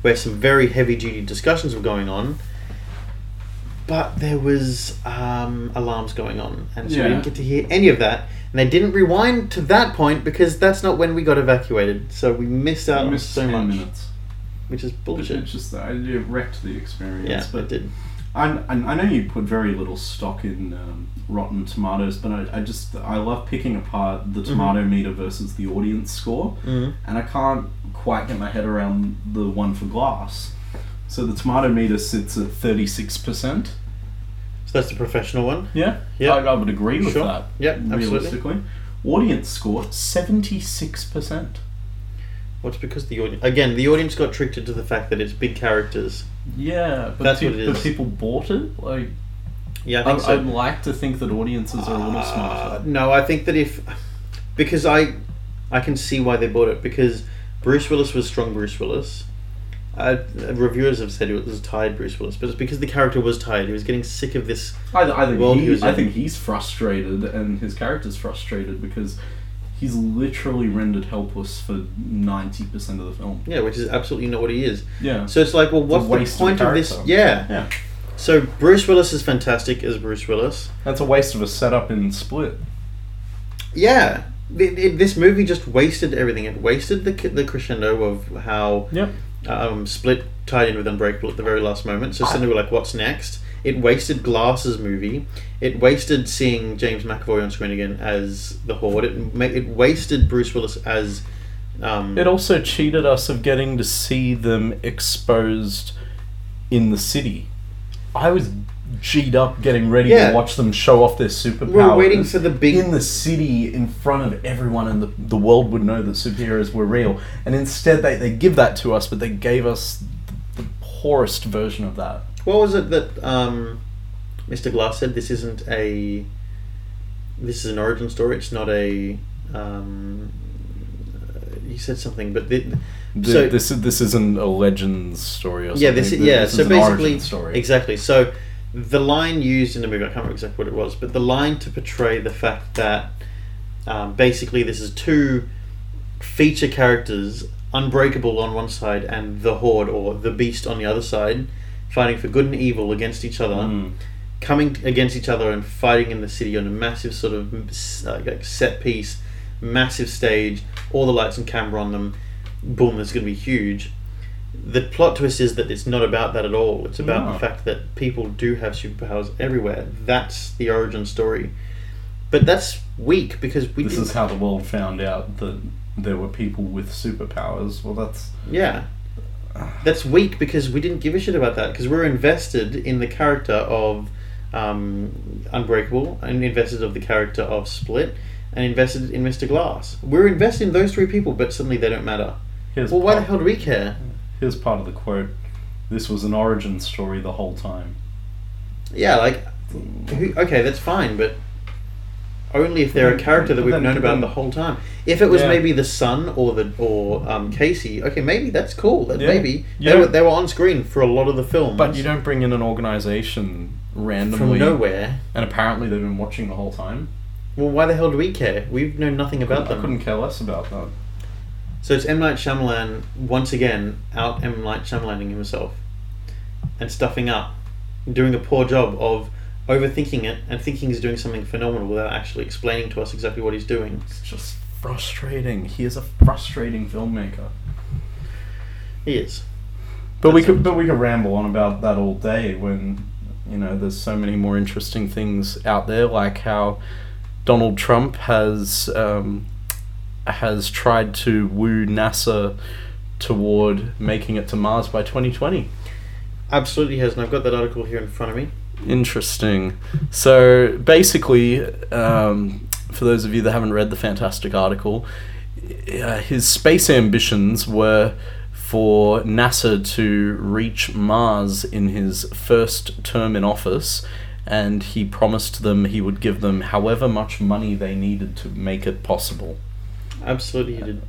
Speaker 1: where some very heavy duty discussions were going on. But there was um, alarms going on, and so
Speaker 2: Yeah.
Speaker 1: we didn't get to hear any of that. And they didn't rewind to that point because that's not when we got evacuated. So we missed out on
Speaker 2: missed
Speaker 1: so
Speaker 2: 10
Speaker 1: much,
Speaker 2: minutes.
Speaker 1: which is bullshit.
Speaker 2: it just I, it wrecked the experience.
Speaker 1: Yeah,
Speaker 2: but
Speaker 1: it did.
Speaker 2: I, I I know you put very little stock in um, Rotten Tomatoes, but I, I just I love picking apart the tomato meter versus the audience score,
Speaker 1: Mhm.
Speaker 2: and I can't quite get my head around the one for Glass. So the tomato meter sits at thirty six percent.
Speaker 1: So that's the professional one.
Speaker 2: Yeah,
Speaker 1: Yeah.
Speaker 2: I, I would agree with
Speaker 1: Sure.
Speaker 2: that.
Speaker 1: Yep, absolutely.
Speaker 2: realistically, audience score seventy six percent.
Speaker 1: What's because the audience again the audience got tricked into the fact that it's big characters.
Speaker 2: Yeah, but,
Speaker 1: That's
Speaker 2: pe-
Speaker 1: what it
Speaker 2: but people bought it. Like
Speaker 1: Yeah, I
Speaker 2: I
Speaker 1: think so.
Speaker 2: I'd like to think that audiences are a little
Speaker 1: Uh,
Speaker 2: smarter.
Speaker 1: no, I think that if because I I can see why they bought it because Bruce Willis was strong Bruce Willis. Uh, reviewers have said it was tired Bruce Willis, but it's because the character was tired. He was getting sick of this.
Speaker 2: I, I think
Speaker 1: world
Speaker 2: he,
Speaker 1: he was
Speaker 2: I
Speaker 1: in.
Speaker 2: think he's frustrated, and his character's frustrated because he's literally rendered helpless for ninety percent of the film.
Speaker 1: Yeah, which is absolutely not what he is.
Speaker 2: Yeah.
Speaker 1: So it's like, well, what's the point of, this? Yeah.
Speaker 2: Yeah.
Speaker 1: So Bruce Willis is fantastic as Bruce Willis.
Speaker 2: That's a waste of a setup in Split.
Speaker 1: Yeah, Th- th- this movie just wasted everything. It wasted the the crescendo of how
Speaker 2: Yep.
Speaker 1: um, Split tied in with Unbreakable at the very last moment. So suddenly we're like, what's next? It wasted Glass's movie. It wasted seeing James McAvoy on screen again as the Horde. It ma- it wasted Bruce Willis as um,
Speaker 2: It also cheated us of getting to see them exposed in the city. I was G'd up getting ready
Speaker 1: Yeah.
Speaker 2: to watch them show off their superpowers.
Speaker 1: We're waiting for the big-
Speaker 2: in the city in front of everyone, and the, the world would know that superheroes were real. And instead, they, they give that to us, but they gave us the poorest version of that.
Speaker 1: What was it that um, Mr. Glass said? This isn't a. This is an origin story. It's not a. Um, uh, he said something, but the,
Speaker 2: The,
Speaker 1: so
Speaker 2: this is this isn't a legends story or something.
Speaker 1: yeah, this is, yeah.
Speaker 2: this
Speaker 1: so
Speaker 2: is
Speaker 1: basically,
Speaker 2: story.
Speaker 1: exactly. So the line used in the movie, I can't remember exactly what it was, but the line to portray the fact that um, basically this is two feature characters, Unbreakable on one side and the Horde or the Beast on the other side, fighting for good and evil against each other,
Speaker 2: Mm.
Speaker 1: coming against each other and fighting in the city on a massive sort of uh, like set piece, massive stage, all the lights and camera on them. Boom, it's going to be huge. The plot twist is that it's not about that at all. It's about
Speaker 2: No.
Speaker 1: the fact that people do have superpowers everywhere. That's the origin story. But that's weak because we
Speaker 2: This is how the world found out that there were people with superpowers. Well, that's
Speaker 1: Yeah. That's weak because we didn't give a shit about that because we're invested in the character of um, Unbreakable and invested of the character of Split and invested in Mr. Glass. We're invested in those three people, but suddenly they don't matter.
Speaker 2: Here's
Speaker 1: Well, why the hell do we care?
Speaker 2: here's part of the quote. This was an origin story the whole time.
Speaker 1: Yeah, like, who, okay, that's fine, but only if they're a character that we've known about the whole time. If it was
Speaker 2: Yeah.
Speaker 1: maybe the son or the or um, Casey, okay, maybe that's cool. That
Speaker 2: Yeah.
Speaker 1: maybe
Speaker 2: You
Speaker 1: they were, they were on screen for a lot of the film.
Speaker 2: But you don't bring in an organization randomly
Speaker 1: from nowhere.
Speaker 2: and apparently they've been watching the whole time.
Speaker 1: Well, why the hell do we care? We've known nothing about
Speaker 2: I
Speaker 1: them.
Speaker 2: I couldn't care less about that.
Speaker 1: So it's M Night Shyamalan once again out M Night Shyamalaning himself and stuffing up, doing a poor job of overthinking it and thinking he's doing something phenomenal without actually explaining to us exactly what he's doing.
Speaker 2: It's just frustrating. He is a frustrating filmmaker.
Speaker 1: He is.
Speaker 2: But we could but we could ramble on about that all day when you know there's so many more interesting things out there like how Donald Trump has um, has tried to woo NASA toward making it to Mars by 2020.
Speaker 1: Absolutely has, and I've got that article here in front of me.
Speaker 2: Interesting. So basically, um, for those of you that haven't read the fantastic article, uh, his space ambitions were for NASA to reach Mars in his first term in office, and he promised them he would give them however much money they needed to make it possible.
Speaker 1: Absolutely, he did.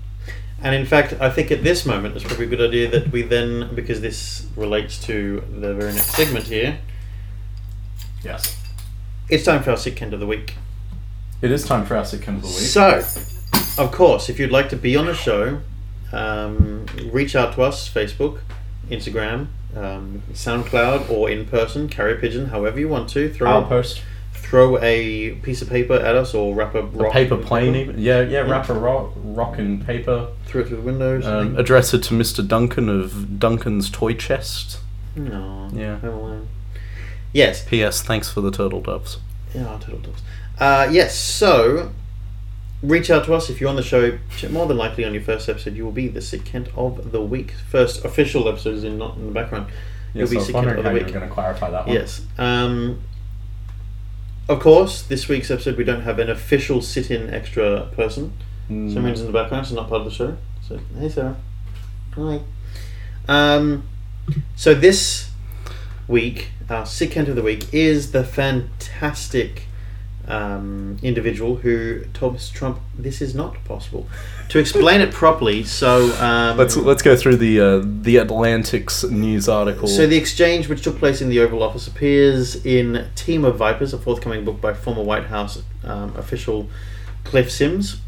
Speaker 1: And in fact, I think at this moment it's probably a good idea that we then, because this relates to the very next segment here,
Speaker 2: Yes.
Speaker 1: it's time for our sick end of the week.
Speaker 2: It is time for our sick end of the week.
Speaker 1: So, of course, if you'd like to be on the show, um, reach out to us Facebook, Instagram, um, SoundCloud, or in person, carrier pigeon, however you want to. Throw
Speaker 2: I'll post
Speaker 1: throw a piece of paper at us, or wrap a
Speaker 2: a paper plane,
Speaker 1: paper,
Speaker 2: even. Yeah, yeah, wrap a rock, rock and paper.
Speaker 1: Throw it through the windows.
Speaker 2: Um, address it to Mr. Duncan of Duncan's Toy Chest.
Speaker 1: no.
Speaker 2: Yeah.
Speaker 1: Yes.
Speaker 2: P.S. Thanks for the turtle doves.
Speaker 1: Yeah, turtle doves. Uh, yes. So, reach out to us if you're on the show. More than likely, on your first episode, you will be the sick Kent of the week. First official episode is in not in the background. You'll
Speaker 2: Yes,
Speaker 1: be sick Kent of the week.
Speaker 2: going to clarify that one.
Speaker 1: Yes. Um, of course, this week's episode we don't have an official sit-in extra person.
Speaker 2: Mm.
Speaker 1: Someone's in the background, so not part of the show. So hey, Sarah. Hi. Um, so this week, our sick Kent of the week is the fantastic um, individual who told Mr. Trump this is not possible. To explain it properly, so um,
Speaker 2: Let's let's go through the uh, the Atlantic's news article.
Speaker 1: So the exchange, which took place in the Oval Office, appears in Team of Vipers, a forthcoming book by former White House um, official Cliff Sims.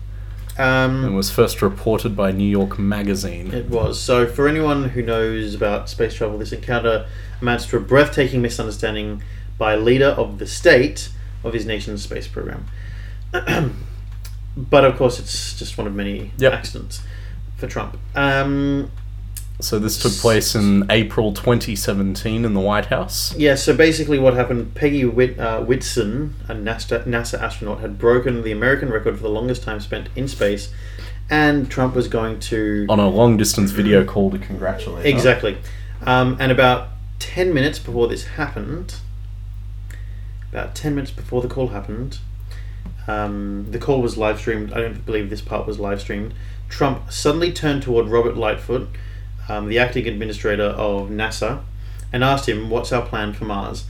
Speaker 2: and
Speaker 1: Um,
Speaker 2: was first reported by New York Magazine.
Speaker 1: it was so. For anyone who knows about space travel, this encounter amounts to a breathtaking misunderstanding by a leader of the state of his nation's space program. [CLEARS THROAT] but of course, it's just one of many
Speaker 2: Yep.
Speaker 1: accidents for Trump. Um,
Speaker 2: So this took place in April 2017 in the White House.
Speaker 1: Yeah, so basically what happened, Peggy Whit, uh, Whitson, a NASA, NASA astronaut, had broken the American record for the longest time spent in space, and Trump was going to...
Speaker 2: On a long distance video call to congratulate her.
Speaker 1: Exactly. Um, and about 10 minutes before this happened, about 10 minutes before the call happened, um, the call was live streamed. I don't believe this part was live streamed. Trump suddenly turned toward Robert Lightfoot, um, the acting administrator of NASA, and asked him, What's our plan for Mars?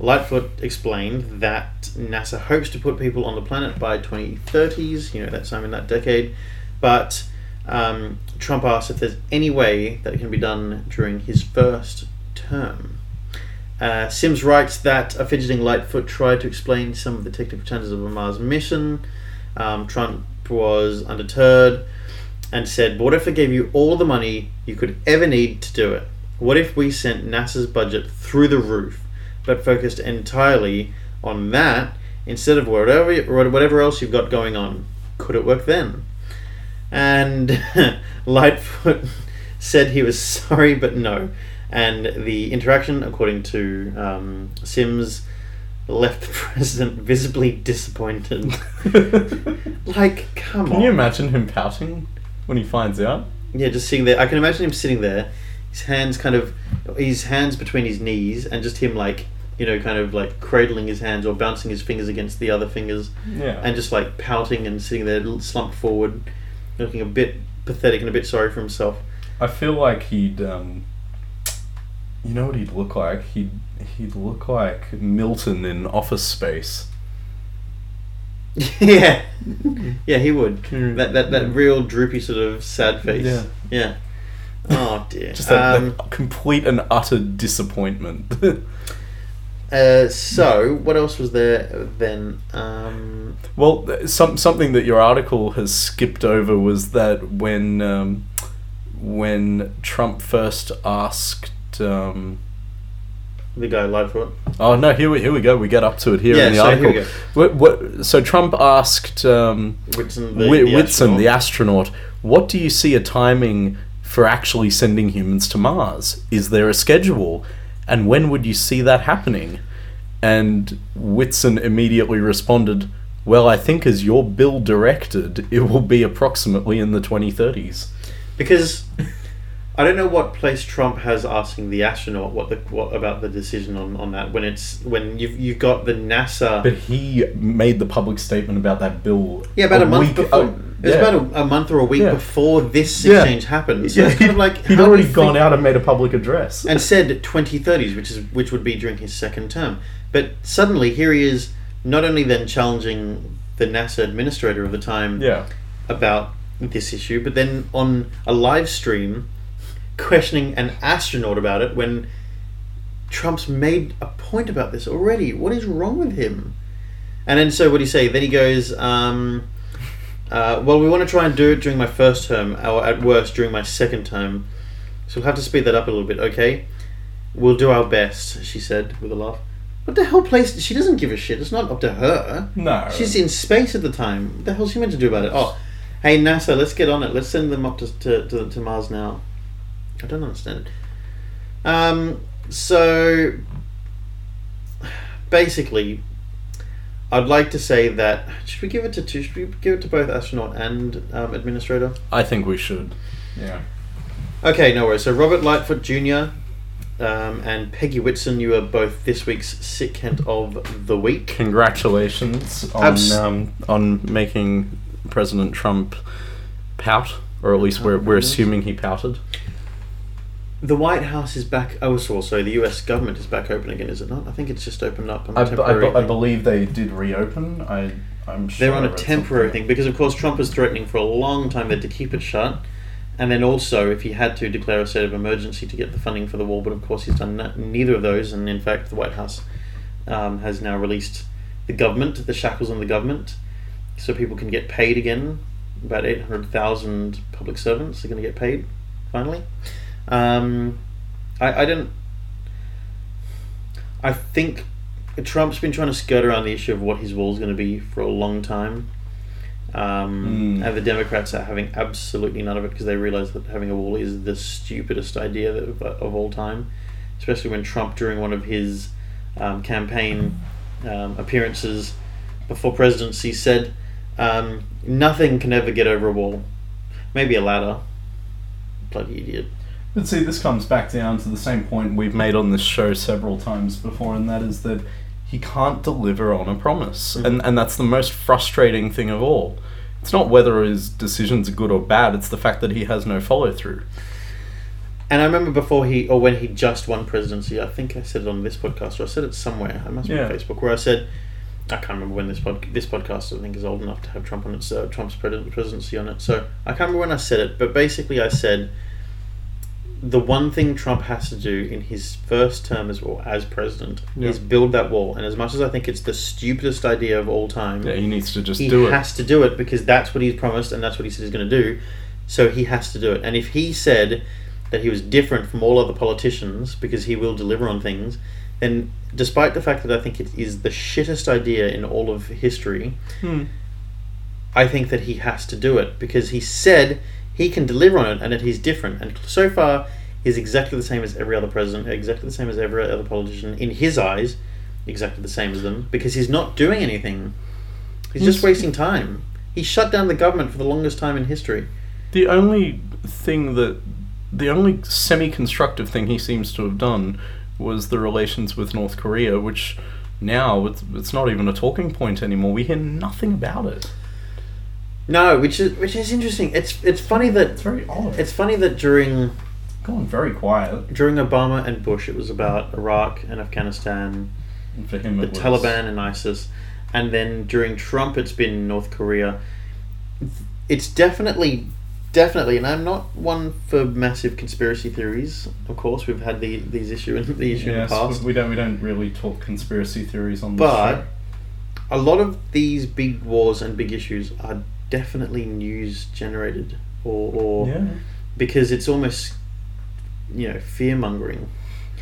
Speaker 1: Lightfoot explained that NASA hopes to put people on the planet by 2030s, you know, that time in that decade, but um, Trump asked if there's any way that it can be done during his first term. Uh, Sims writes that a fidgeting Lightfoot tried to explain some of the technical challenges of a Mars mission. Um, Trump was undeterred and said, what if I gave you all the money you could ever need to do it? What if we sent NASA's budget through the roof, but focused entirely on that instead of whatever whatever else you've got going on? Could it work then? And [LAUGHS] Lightfoot [LAUGHS] said he was sorry, but no. And the interaction, according to um, Sims, left [LAUGHS] the president visibly disappointed. [LAUGHS] like, come
Speaker 2: Can
Speaker 1: on.
Speaker 2: Can you imagine him pouting when he finds out?
Speaker 1: Yeah, just sitting there. I can imagine him sitting there, his hands kind of, his hands between his knees, and just him like, you know, kind of like cradling his hands or bouncing his fingers against the other fingers,
Speaker 2: Yeah.
Speaker 1: and just like pouting and sitting there slumped forward, looking a bit pathetic and a bit sorry for himself.
Speaker 2: I feel like he'd, um, you know what he'd look like? He'd he'd look like Milton in Office Space. [LAUGHS]
Speaker 1: yeah, yeah, he would. That that that real droopy sort of sad face.
Speaker 2: Yeah.
Speaker 1: yeah. Oh dear.
Speaker 2: Just that,
Speaker 1: Um,
Speaker 2: that complete and utter disappointment. [LAUGHS]
Speaker 1: uh, so what else was there then? Um,
Speaker 2: well, some something that your article has skipped over was that when um, when Trump first asked. Um,
Speaker 1: the guy Lightfoot.
Speaker 2: Oh no! Here we here we go. We get up to it here
Speaker 1: Yeah,
Speaker 2: in the
Speaker 1: so here
Speaker 2: article.
Speaker 1: we
Speaker 2: What, what, so Trump asked um,
Speaker 1: Whitson,
Speaker 2: the,
Speaker 1: the, the
Speaker 2: Whitson, the
Speaker 1: astronaut.
Speaker 2: astronaut, "What do you see a timing for actually sending humans to Mars? Is there a schedule, and when would you see that happening?" And Whitson immediately responded, "Well, I think as your bill directed, it will be approximately in the 2030s."
Speaker 1: because I don't know what place Trump has asking the astronaut what the what about the decision on, on that when it's when you've you've got the NASA
Speaker 2: But he made the public statement about that bill.
Speaker 1: yeah about a, month
Speaker 2: week-
Speaker 1: before
Speaker 2: oh,
Speaker 1: it was about a, a month or a week
Speaker 2: Yeah.
Speaker 1: before this
Speaker 2: Yeah.
Speaker 1: exchange happened so
Speaker 2: yeah,
Speaker 1: it's kind of like
Speaker 2: he'd already gone out and made a public address.
Speaker 1: and said 2030s which is which would be during his second term but suddenly here he is not only then challenging the NASA administrator of the time
Speaker 2: yeah,
Speaker 1: about this issue, but then on a live stream questioning an astronaut about it when Trump's made a point about this already. What is wrong with him? And then so what do you say? Then he goes, um, uh, well, we want to try and do it during my first term, or at worst during my second term. So we'll have to speed that up a little bit, okay? We'll do our best, she said with a laugh. What the hell place? She doesn't give a shit. It's not up to her.
Speaker 2: no,
Speaker 1: She's in space at the time. What the hell's she meant to do about it? Oh, hey NASA, let's get on it. Let's send them up to to, to, to Mars now. I don't understand it. Um, so basically, I'd like to say that should we give it to two? Should we give it to both astronaut and um, administrator?
Speaker 2: I think we should. Yeah.
Speaker 1: Okay, no worries. So Robert Lightfoot Jr. Um, and Peggy Whitson, you are both this week's sick Kent of the week.
Speaker 2: Congratulations on
Speaker 1: Abs-
Speaker 2: um, on making President Trump pout, or at least we're, we're
Speaker 1: Mhm.
Speaker 2: assuming he pouted.
Speaker 1: The White House is back. Oh, so also the U.S. government is back open again, is it not? I think it's just opened up. On a
Speaker 2: I, b- I,
Speaker 1: temporary
Speaker 2: b- I
Speaker 1: thing.
Speaker 2: believe they did reopen. I I'm sure
Speaker 1: They're on a temporary
Speaker 2: something.
Speaker 1: thing because, of course, Trump was threatening for a long time there to keep it shut, and then also if he had to declare a state of emergency to get the funding for the wall. But of course, he's done na- neither of those, and in fact, the White House um, has now released the government, the shackles on the government, so people can get paid again. About eight hundred thousand public servants are going to get paid finally. Um, I, I don't. I think Trump's been trying to skirt around the issue of what his wall is going to be for a long time. Um,
Speaker 2: Mm.
Speaker 1: And the Democrats are having absolutely none of it because they realize that having a wall is the stupidest idea of, of all time. Especially when Trump, during one of his um, campaign um, appearances before presidency, said, um, Nothing can ever get over a wall. Maybe a ladder. Bloody idiot.
Speaker 2: But see, this comes back down to the same point we've made on this show several times before, and that is that he can't deliver on a promise.
Speaker 1: Mhm.
Speaker 2: And, and that's the most frustrating thing of all. It's not whether his decisions are good or bad, it's the fact that he has no follow through.
Speaker 1: And I remember before he, or when he just won presidency, I think I said it on this podcast, or I said it somewhere. I must be on Facebook, where I said, I can't remember when this pod, this podcast I think is old enough to have Trump on its uh, Trump's presidency on it. So I can't remember when I said it, but basically I said the one thing Trump has to do in his first term as well as president
Speaker 2: Yeah.
Speaker 1: is build that wall. And as much as I think it's the stupidest idea of all time,
Speaker 2: Yeah, he needs to just
Speaker 1: he
Speaker 2: do it.
Speaker 1: He has to do it because that's what he's promised and that's what he said he's going to do. So he has to do it. And if he said that he was different from all other politicians because he will deliver on things, then despite the fact that I think it is the shittest idea in all of history,
Speaker 2: Hmm.
Speaker 1: I think that he has to do it because he said he can deliver on it and that he's different. And so far, he's exactly the same as every other president, exactly the same as every other politician. In his eyes, exactly the same as them because he's not doing anything. He's just wasting time. He shut down the government for the longest time in history.
Speaker 2: The only thing that, the only semi-constructive thing he seems to have done was the relations with North Korea, which now it's, it's not even a talking point anymore. We hear nothing about it.
Speaker 1: No, which is which is interesting. It's it's funny that
Speaker 2: It's very odd.
Speaker 1: it's funny that during
Speaker 2: gone very quiet.
Speaker 1: during Obama and Bush, it was about Iraq and Afghanistan,
Speaker 2: And for him,
Speaker 1: the
Speaker 2: it was,
Speaker 1: Taliban and ISIS, and then during Trump, it's been North Korea. It's definitely, definitely, and I'm not one for massive conspiracy theories. Of course, we've had the these issue in the issue
Speaker 2: Yes,
Speaker 1: in the past,
Speaker 2: we don't we don't really talk conspiracy theories on this
Speaker 1: but
Speaker 2: show.
Speaker 1: a lot of these big wars and big issues are definitely news generated, or, or
Speaker 2: Yeah.
Speaker 1: because it's almost, you know, fear mongering.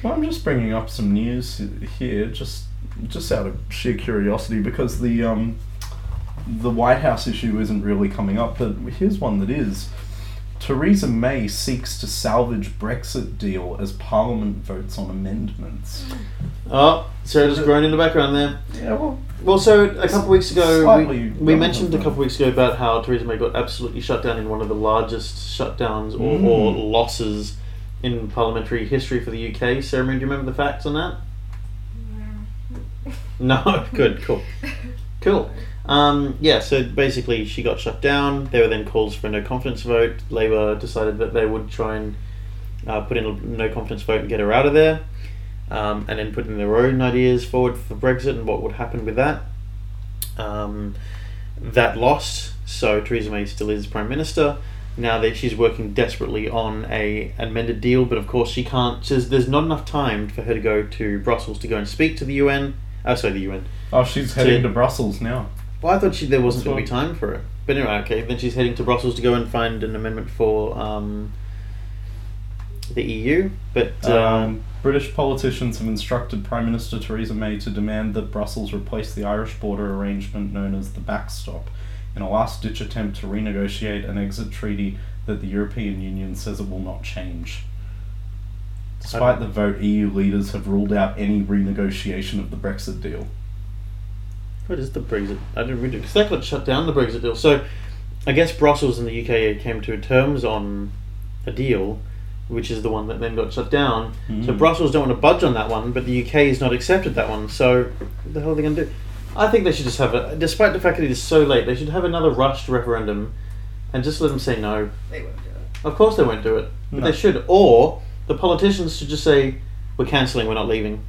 Speaker 2: Well, I'm just bringing up some news here, just just out of sheer curiosity, because the um, the White House issue isn't really coming up, but here's one that is. Theresa May seeks to salvage Brexit deal as Parliament votes on amendments.
Speaker 1: Oh, Sarah just groaned in the background there.
Speaker 2: Yeah, well,
Speaker 1: Well, so a couple of weeks ago, we, we mentioned a couple of weeks ago about how Theresa May got absolutely shut down in one of the largest shutdowns or,
Speaker 2: Mm.
Speaker 1: or losses in parliamentary history for the UK. Sarah, do you remember the facts on that? [LAUGHS] No, [LAUGHS] good, cool, cool. Um, yeah, so basically, she got shut down. There were then calls for a no confidence vote. Labour decided that they would try and uh, put in a no confidence vote and get her out of there, um, and then putting their own ideas forward for Brexit and what would happen with that. Um, that lost, so Theresa May still is Prime Minister. Now that she's working desperately on a amended deal, but of course she can't. Says there's not enough time for her to go to Brussels to go and speak to the UN. Oh, sorry, the UN.
Speaker 2: oh, she's heading
Speaker 1: To-
Speaker 2: to Brussels now.
Speaker 1: Well, I thought she there wasn't going to be time for it. But anyway, okay. Then she's heading to Brussels to go and find an amendment for um, the EU. But um,
Speaker 2: Um, British politicians have instructed Prime Minister Theresa May to demand that Brussels replace the Irish border arrangement known as the backstop in a last ditch attempt to renegotiate an exit treaty that the European Union says it will not change. Despite the vote, EU leaders have ruled out any renegotiation of the Brexit deal.
Speaker 1: what is the Brexit? I didn't read it because they got shut down the Brexit deal. So I guess Brussels and the UK came to terms on a deal, which is the one that then got shut down. So
Speaker 2: Mm.
Speaker 1: Brussels don't want to budge on that one, but the UK has not accepted that one. So what the hell are they going to do? I think they should just have a, despite the fact that it is so late, they should have another rushed referendum, and just let them say no.
Speaker 3: They won't do it.
Speaker 1: Of course they won't do it, but
Speaker 2: No.
Speaker 1: they should. Or the politicians should just say, "We're cancelling. We're not leaving."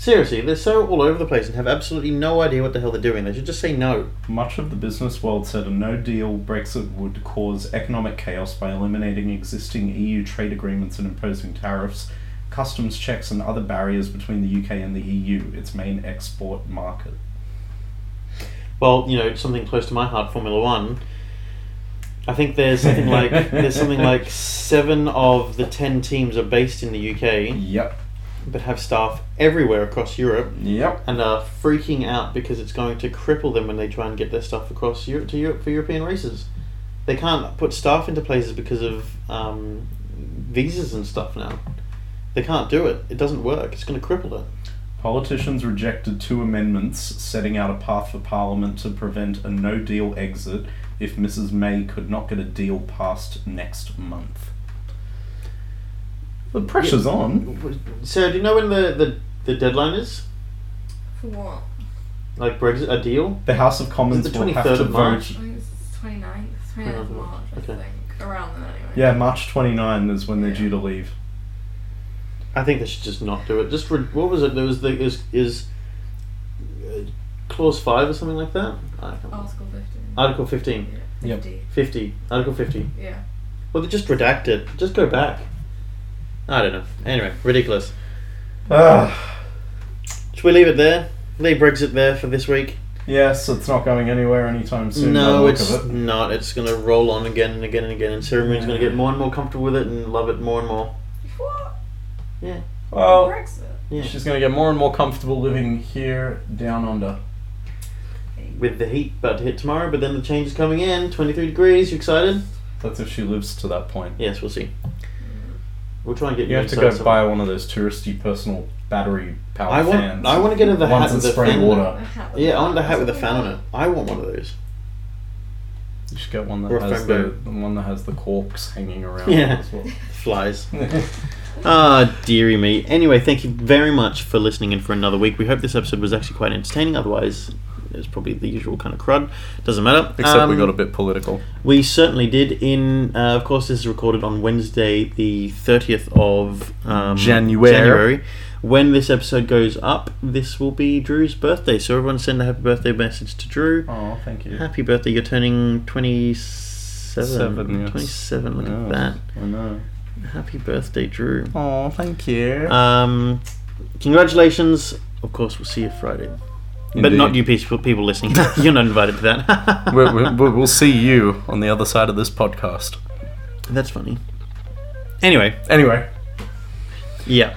Speaker 1: Seriously, they're so all over the place and have absolutely no idea what the hell they're doing. They should just say no.
Speaker 2: Much of the business world said a no deal Brexit would cause economic chaos by eliminating existing EU trade agreements and imposing tariffs, customs checks, and other barriers between the UK and the EU, its main export market.
Speaker 1: Well, you know, something close to my heart, Formula One. I think there's something like there's something like [LAUGHS] seven of the ten teams are based in the UK,
Speaker 2: Yep.
Speaker 1: But have staff everywhere across Europe.
Speaker 2: Yep.
Speaker 1: and are freaking out because it's going to cripple them when they try and get their stuff across Europe to Europe for European races. They can't put staff into places because of um, visas and stuff now. They can't do it. It doesn't work. It's going to cripple it.
Speaker 2: Politicians rejected two amendments setting out a path for Parliament to prevent a no deal exit if Mrs. May could not get a deal passed next month. The pressure's on.
Speaker 1: Sarah, do you know when the, the, the deadline is?
Speaker 3: For what?
Speaker 1: Like Brexit, a deal?
Speaker 2: The House of Commons
Speaker 1: the
Speaker 2: will have
Speaker 1: 23rd
Speaker 2: to
Speaker 1: of March?
Speaker 2: vote.
Speaker 3: I think it's 29th, 29th of March, I
Speaker 1: Okay.
Speaker 3: think. Around then anyway.
Speaker 2: Yeah, March 29 is when they're due to leave.
Speaker 1: I think they should just not do it. Just re- what was it? There was the is is uh, clause five or something like that. I can't.
Speaker 3: Article 15.
Speaker 1: Article fifteen.
Speaker 3: yeah.
Speaker 2: Yep.
Speaker 3: 50.
Speaker 1: 50. Article 50.
Speaker 3: Yeah.
Speaker 1: Well, they just redact it. Just go back. I don't know. Anyway, ridiculous.
Speaker 2: Ah,
Speaker 1: Should we leave it there? Leave Brexit there for this week.
Speaker 2: Yes, it's not going anywhere anytime soon.
Speaker 1: no, it's
Speaker 2: it.
Speaker 1: not. It's going to roll on again and again and again, and Sarah Moon's going to get more and more comfortable with it and love it more and more.
Speaker 3: What?
Speaker 1: Yeah.
Speaker 2: Well,
Speaker 3: Brexit.
Speaker 1: Yeah.
Speaker 2: she's going to get more and more comfortable living here down under.
Speaker 1: With the heat about to hit tomorrow, but then the change is coming in. 23 degrees. You excited?
Speaker 2: That's if she lives to that point.
Speaker 1: Yes, we'll see. We'll try and get
Speaker 2: You have to go
Speaker 1: some-
Speaker 2: buy one of those touristy personal battery powered
Speaker 1: I want.
Speaker 2: fans.
Speaker 1: I want to get her the hat with the
Speaker 2: spray
Speaker 1: fan.
Speaker 2: water.
Speaker 3: A
Speaker 1: Yeah, I want the hat with the fan on it. I want one of those.
Speaker 2: You should get one that
Speaker 1: Or
Speaker 2: has the, the one that has the corks hanging around.
Speaker 1: Yeah.
Speaker 2: As well. [LAUGHS]
Speaker 1: Flies. [LAUGHS] Ah, dearie me. Anyway, thank you very much for listening in for another week. We hope this episode was actually quite entertaining. Otherwise, it's probably the usual kind of crud. Doesn't matter.
Speaker 2: Except we
Speaker 1: Um,
Speaker 2: got a bit political.
Speaker 1: We certainly did. In uh, of course, this is recorded on Wednesday, the thirtieth of um,
Speaker 2: January.
Speaker 1: January. When this episode goes up, this will be Drew's birthday. So everyone send a happy birthday message to Drew.
Speaker 2: Oh, thank you.
Speaker 1: Happy birthday! You're turning twenty-seven.
Speaker 2: Seven, yes.
Speaker 1: Twenty-seven. Look at that.
Speaker 2: I know.
Speaker 1: Happy birthday, Drew.
Speaker 2: Oh, thank you.
Speaker 1: Um, congratulations. Of course, we'll see you Friday. But not you people listening. [LAUGHS] You're not invited to that. [LAUGHS]
Speaker 2: we will see you on the other side of this podcast.
Speaker 1: That's funny. Anyway.
Speaker 2: Anyway.
Speaker 1: Yeah.